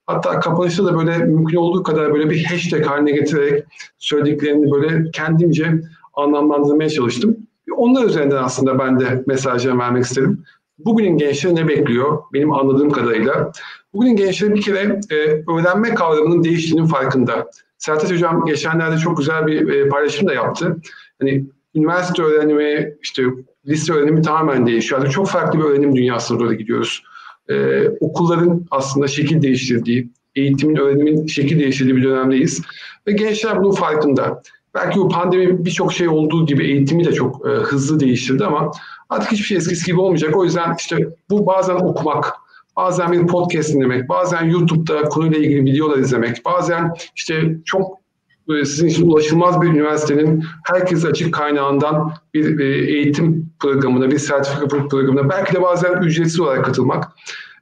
Hatta kapanışta da böyle mümkün olduğu kadar böyle bir hashtag haline getirerek söylediklerini böyle kendimce anlamlandırmaya çalıştım. Onlar üzerinden aslında ben de mesajlarımı vermek istedim. Bugünün gençleri ne bekliyor? Benim anladığım kadarıyla. Bugünün gençleri bir kere e, öğrenme kavramının değiştiğinin farkında. Sertaç Hocam geçenlerde çok güzel bir e, paylaşım da yaptı. Hani üniversite öğrenimi, işte lise öğrenimi tamamen değişiyor. Artık çok farklı bir öğrenim dünyasına doğru gidiyoruz. Ee, okulların aslında şekil değiştirdiği, eğitimin, öğrenimin şekil değiştirdiği bir dönemdeyiz. Ve gençler bunun farkında. Belki bu pandemi birçok şey olduğu gibi eğitimi de çok e, hızlı değiştirdi ama artık hiçbir şey eskisi gibi olmayacak. O yüzden işte bu bazen okumak, bazen bir podcast dinlemek, bazen YouTube'da konuyla ilgili videolar izlemek, bazen işte çok sizin için ulaşılmaz bir üniversitenin herkes açık kaynağından bir e, eğitim programına, bir sertifika programına belki de bazen ücretsiz olarak katılmak.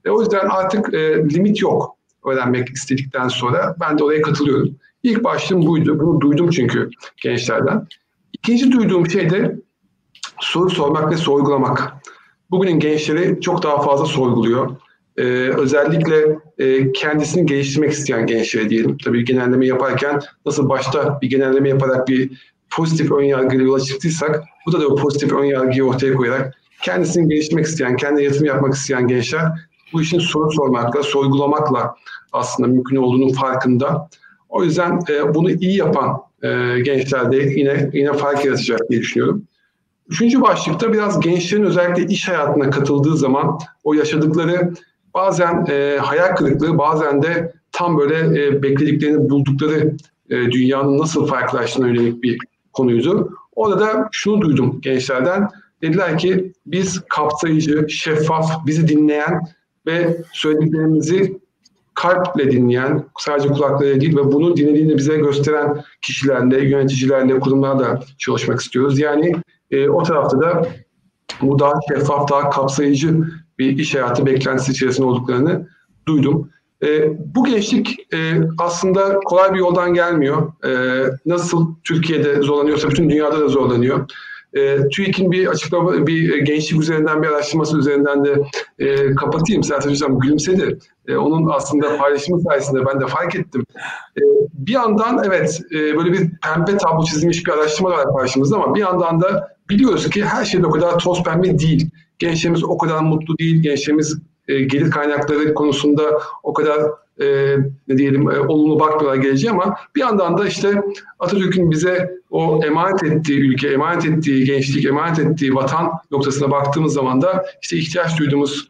E, o yüzden artık e, limit yok öğrenmek istedikten sonra. Ben de oraya katılıyorum. İlk başlığım buydu. Bunu duydum çünkü gençlerden. İkinci duyduğum şey de soru sormak ve sorgulamak. Bugünün gençleri çok daha fazla sorguluyor e, özellikle e, kendisini geliştirmek isteyen gençlere diyelim. Tabii genelleme yaparken nasıl başta bir genelleme yaparak bir pozitif ön yargıyla yola çıktıysak bu da da o pozitif ön yargıyı ortaya koyarak kendisini geliştirmek isteyen, kendine yatırım yapmak isteyen gençler bu işin soru sormakla, sorgulamakla aslında mümkün olduğunun farkında. O yüzden e, bunu iyi yapan e, gençler de yine yine fark yaratacak diye düşünüyorum. Üçüncü başlıkta biraz gençlerin özellikle iş hayatına katıldığı zaman o yaşadıkları bazen e, hayal kırıklığı bazen de tam böyle e, beklediklerini buldukları e, dünyanın nasıl farklılaştığına yönelik bir konuydu. Orada da şunu duydum gençlerden. Dediler ki biz kapsayıcı, şeffaf, bizi dinleyen ve söylediklerimizi kalple dinleyen, sadece kulaklarıyla değil ve bunu dinlediğini bize gösteren kişilerle, yöneticilerle, kurumlarla çalışmak istiyoruz. Yani e, o tarafta da bu daha şeffaf, daha kapsayıcı bir iş hayatı beklentisi içerisinde olduklarını duydum. E, bu gençlik e, aslında kolay bir yoldan gelmiyor. E, nasıl Türkiye'de zorlanıyorsa bütün dünyada da zorlanıyor. E, TÜİK'in bir açıklama, bir gençlik üzerinden bir araştırması üzerinden de e, kapatayım. Sertaç Hocam gülümsedi. E, onun aslında paylaşımı sayesinde ben de fark ettim. E, bir yandan evet e, böyle bir pembe tablo çizilmiş bir araştırma var karşımızda ama bir yandan da biliyoruz ki her şey de o kadar toz pembe değil. Gençlerimiz o kadar mutlu değil. Gençlerimiz e, gelir kaynakları konusunda o kadar e, ne diyelim e, olumlu bakmıyorlar geleceğe ama bir yandan da işte Atatürk'ün bize o emanet ettiği ülke, emanet ettiği gençlik, emanet ettiği vatan noktasına baktığımız zaman da işte ihtiyaç duyduğumuz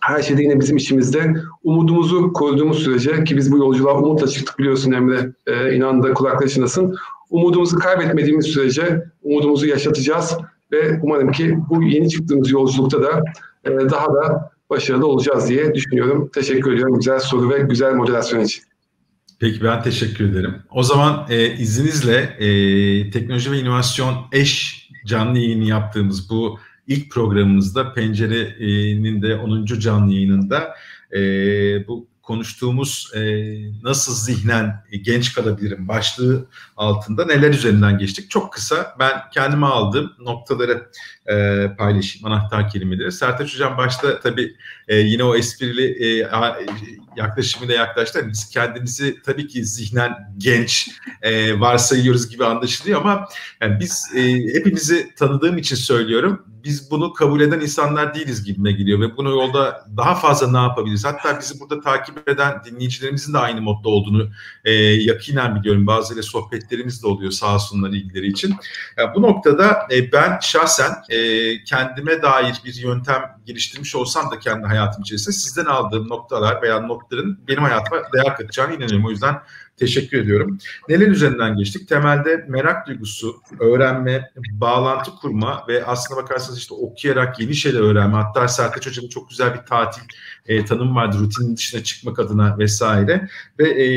her şeyde yine bizim içimizde umudumuzu koruduğumuz sürece ki biz bu yolculuğa umutla çıktık biliyorsun Emre, e, inan da kulaklaşınasın. Umudumuzu kaybetmediğimiz sürece umudumuzu yaşatacağız ve umarım ki bu yeni çıktığımız yolculukta da e, daha da başarılı olacağız diye düşünüyorum. Teşekkür ediyorum güzel soru ve güzel moderasyon için. Peki ben teşekkür ederim. O zaman e, izninizle e, teknoloji ve inovasyon eş canlı yayını yaptığımız bu ilk programımızda Pencere'nin de 10. canlı yayınında e, bu konuştuğumuz e, nasıl zihnen genç kalabilirim başlığı altında neler üzerinden geçtik. Çok kısa ben kendime aldığım noktaları e, paylaşayım anahtar kelimeleri. Sertaç Hocam başta tabii e, yine o esprili e, yaklaşımıyla yaklaştı. Yani biz kendimizi tabii ki zihnen genç e, varsayıyoruz gibi anlaşılıyor ama yani biz e, hepinizi tanıdığım için söylüyorum biz bunu kabul eden insanlar değiliz gibime geliyor ve bunu yolda daha fazla ne yapabiliriz? Hatta bizi burada takip eden dinleyicilerimizin de aynı modda olduğunu e, yakinen biliyorum. Bazıları sohbetlerimiz de oluyor sağ olsunlar ilgileri için. Yani bu noktada e, ben şahsen e, kendime dair bir yöntem geliştirmiş olsam da kendi hayatım içerisinde sizden aldığım noktalar veya notların benim hayatıma değer katacağını inanıyorum. O yüzden Teşekkür ediyorum. Neler üzerinden geçtik? Temelde merak duygusu, öğrenme, bağlantı kurma ve aslına bakarsanız işte okuyarak yeni şeyler öğrenme. Hatta Sertaç Hocam'ın çok güzel bir tatil e, tanım vardı rutinin dışına çıkmak adına vesaire. Ve e,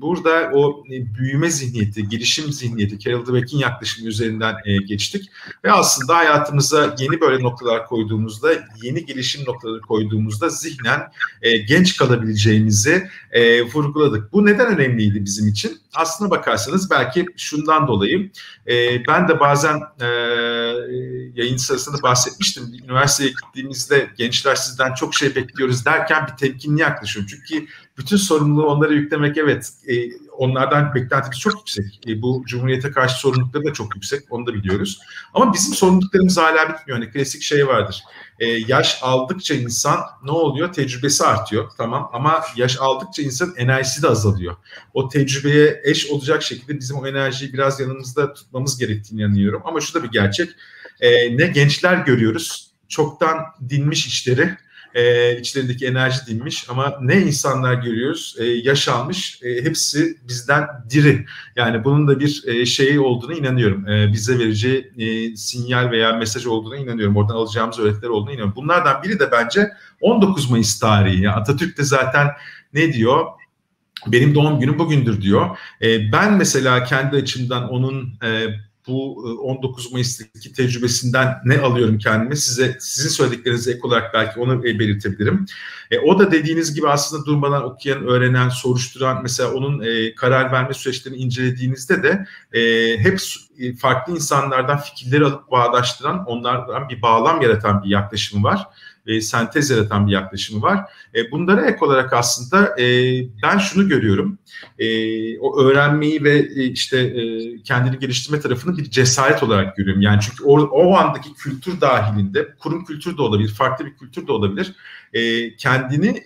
burada o e, büyüme zihniyeti, gelişim zihniyeti, Carol Dweck'in yaklaşımı üzerinden e, geçtik. Ve aslında hayatımıza yeni böyle noktalar koyduğumuzda, yeni gelişim noktaları koyduğumuzda zihnen e, genç kalabileceğimizi e, vurguladık. Bu neden önemliydi bizim için? Aslına bakarsanız belki şundan dolayı e, ben de bazen e, yayın sırasında bahsetmiştim. Üniversiteye gittiğimizde gençler sizden çok şey bekliyoruz derken bir temkinli yaklaşıyorum. Çünkü bütün sorumluluğu onlara yüklemek evet e, onlardan beklentimiz çok yüksek. E, bu Cumhuriyete karşı sorumlulukları da çok yüksek onu da biliyoruz. Ama bizim sorumluluklarımız hala bitmiyor. Hani klasik şey vardır. E, yaş aldıkça insan ne oluyor? Tecrübesi artıyor tamam ama yaş aldıkça insan enerjisi de azalıyor. O tecrübeye eş olacak şekilde bizim o enerjiyi biraz yanımızda tutmamız gerektiğini inanıyorum. Ama şu da bir gerçek. E, ne gençler görüyoruz çoktan dinmiş işleri e, içlerindeki enerji dinmiş ama ne insanlar görüyoruz? E, yaşanmış e, hepsi bizden diri. Yani bunun da bir e, şey olduğuna inanıyorum. E, bize vereceği e, sinyal veya mesaj olduğuna inanıyorum. Oradan alacağımız öğretiler olduğuna inanıyorum. Bunlardan biri de bence 19 Mayıs tarihi. Yani Atatürk de zaten ne diyor? Benim doğum günüm bugündür diyor. E, ben mesela kendi açımdan onun e, bu 19 e, Mayıs'taki tecrübesinden ne alıyorum kendime size sizin söylediklerinize ek olarak belki onu e, belirtebilirim. E, o da dediğiniz gibi aslında durmadan okuyan, öğrenen, soruşturan mesela onun e, karar verme süreçlerini incelediğinizde de e, hep e, farklı insanlardan fikirleri alıp bağdaştıran, onlardan bir bağlam yaratan bir yaklaşımı var e, sentez yaratan bir yaklaşımı var. E, bunlara ek olarak aslında e, ben şunu görüyorum. E, o öğrenmeyi ve e, işte e, kendini geliştirme tarafını bir cesaret olarak görüyorum. Yani çünkü o, o andaki kültür dahilinde, kurum kültür de olabilir, farklı bir kültür de olabilir. E, kendini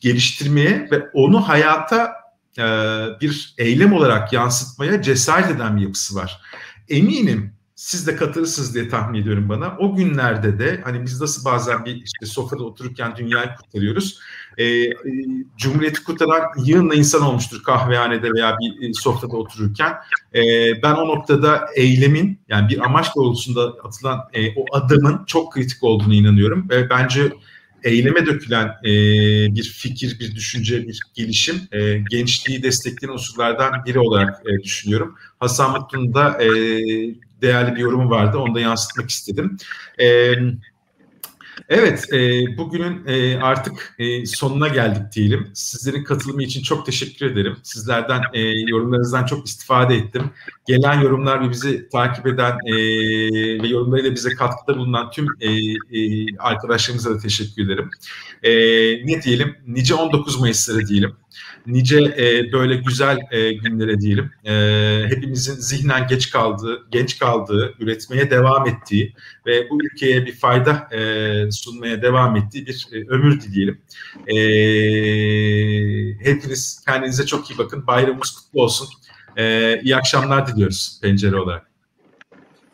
geliştirmeye ve onu hayata e, bir eylem olarak yansıtmaya cesaret eden bir yapısı var. Eminim siz de katılırsınız diye tahmin ediyorum bana. O günlerde de hani biz nasıl bazen bir işte sofrada otururken dünyayı kutluyoruz. E, e, Cumhuriyeti kutlanan yığınla insan olmuştur kahvehanede veya bir e, sofrada otururken. E, ben o noktada eylemin yani bir amaç doğrultusunda atılan e, o adımın çok kritik olduğunu inanıyorum. Ve bence eyleme dökülen e, bir fikir, bir düşünce, bir gelişim e, gençliği destekleyen unsurlardan biri olarak e, düşünüyorum. Hasan Mutlu'nun da e, değerli bir yorumu vardı. Onu da yansıtmak istedim. Evet. Evet, e, bugünün e, artık e, sonuna geldik diyelim. Sizlerin katılımı için çok teşekkür ederim. Sizlerden e, yorumlarınızdan çok istifade ettim. Gelen yorumlar ve bizi takip eden e, ve yorumlarıyla bize katkıda bulunan tüm e, e, arkadaşlarımıza da teşekkür ederim. E, ne diyelim? Nice 19 Mayıs'ları diyelim nice e, böyle güzel e, günlere diyelim. E, hepimizin zihnen geç kaldığı, genç kaldığı, üretmeye devam ettiği ve bu ülkeye bir fayda e, sunmaya devam ettiği bir e, ömür dileyelim. E, hepiniz kendinize çok iyi bakın. Bayramımız kutlu olsun. E, iyi akşamlar diliyoruz pencere olarak.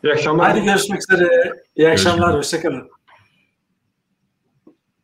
İyi akşamlar. Hadi görüşmek üzere. İyi akşamlar. Hoşçakalın.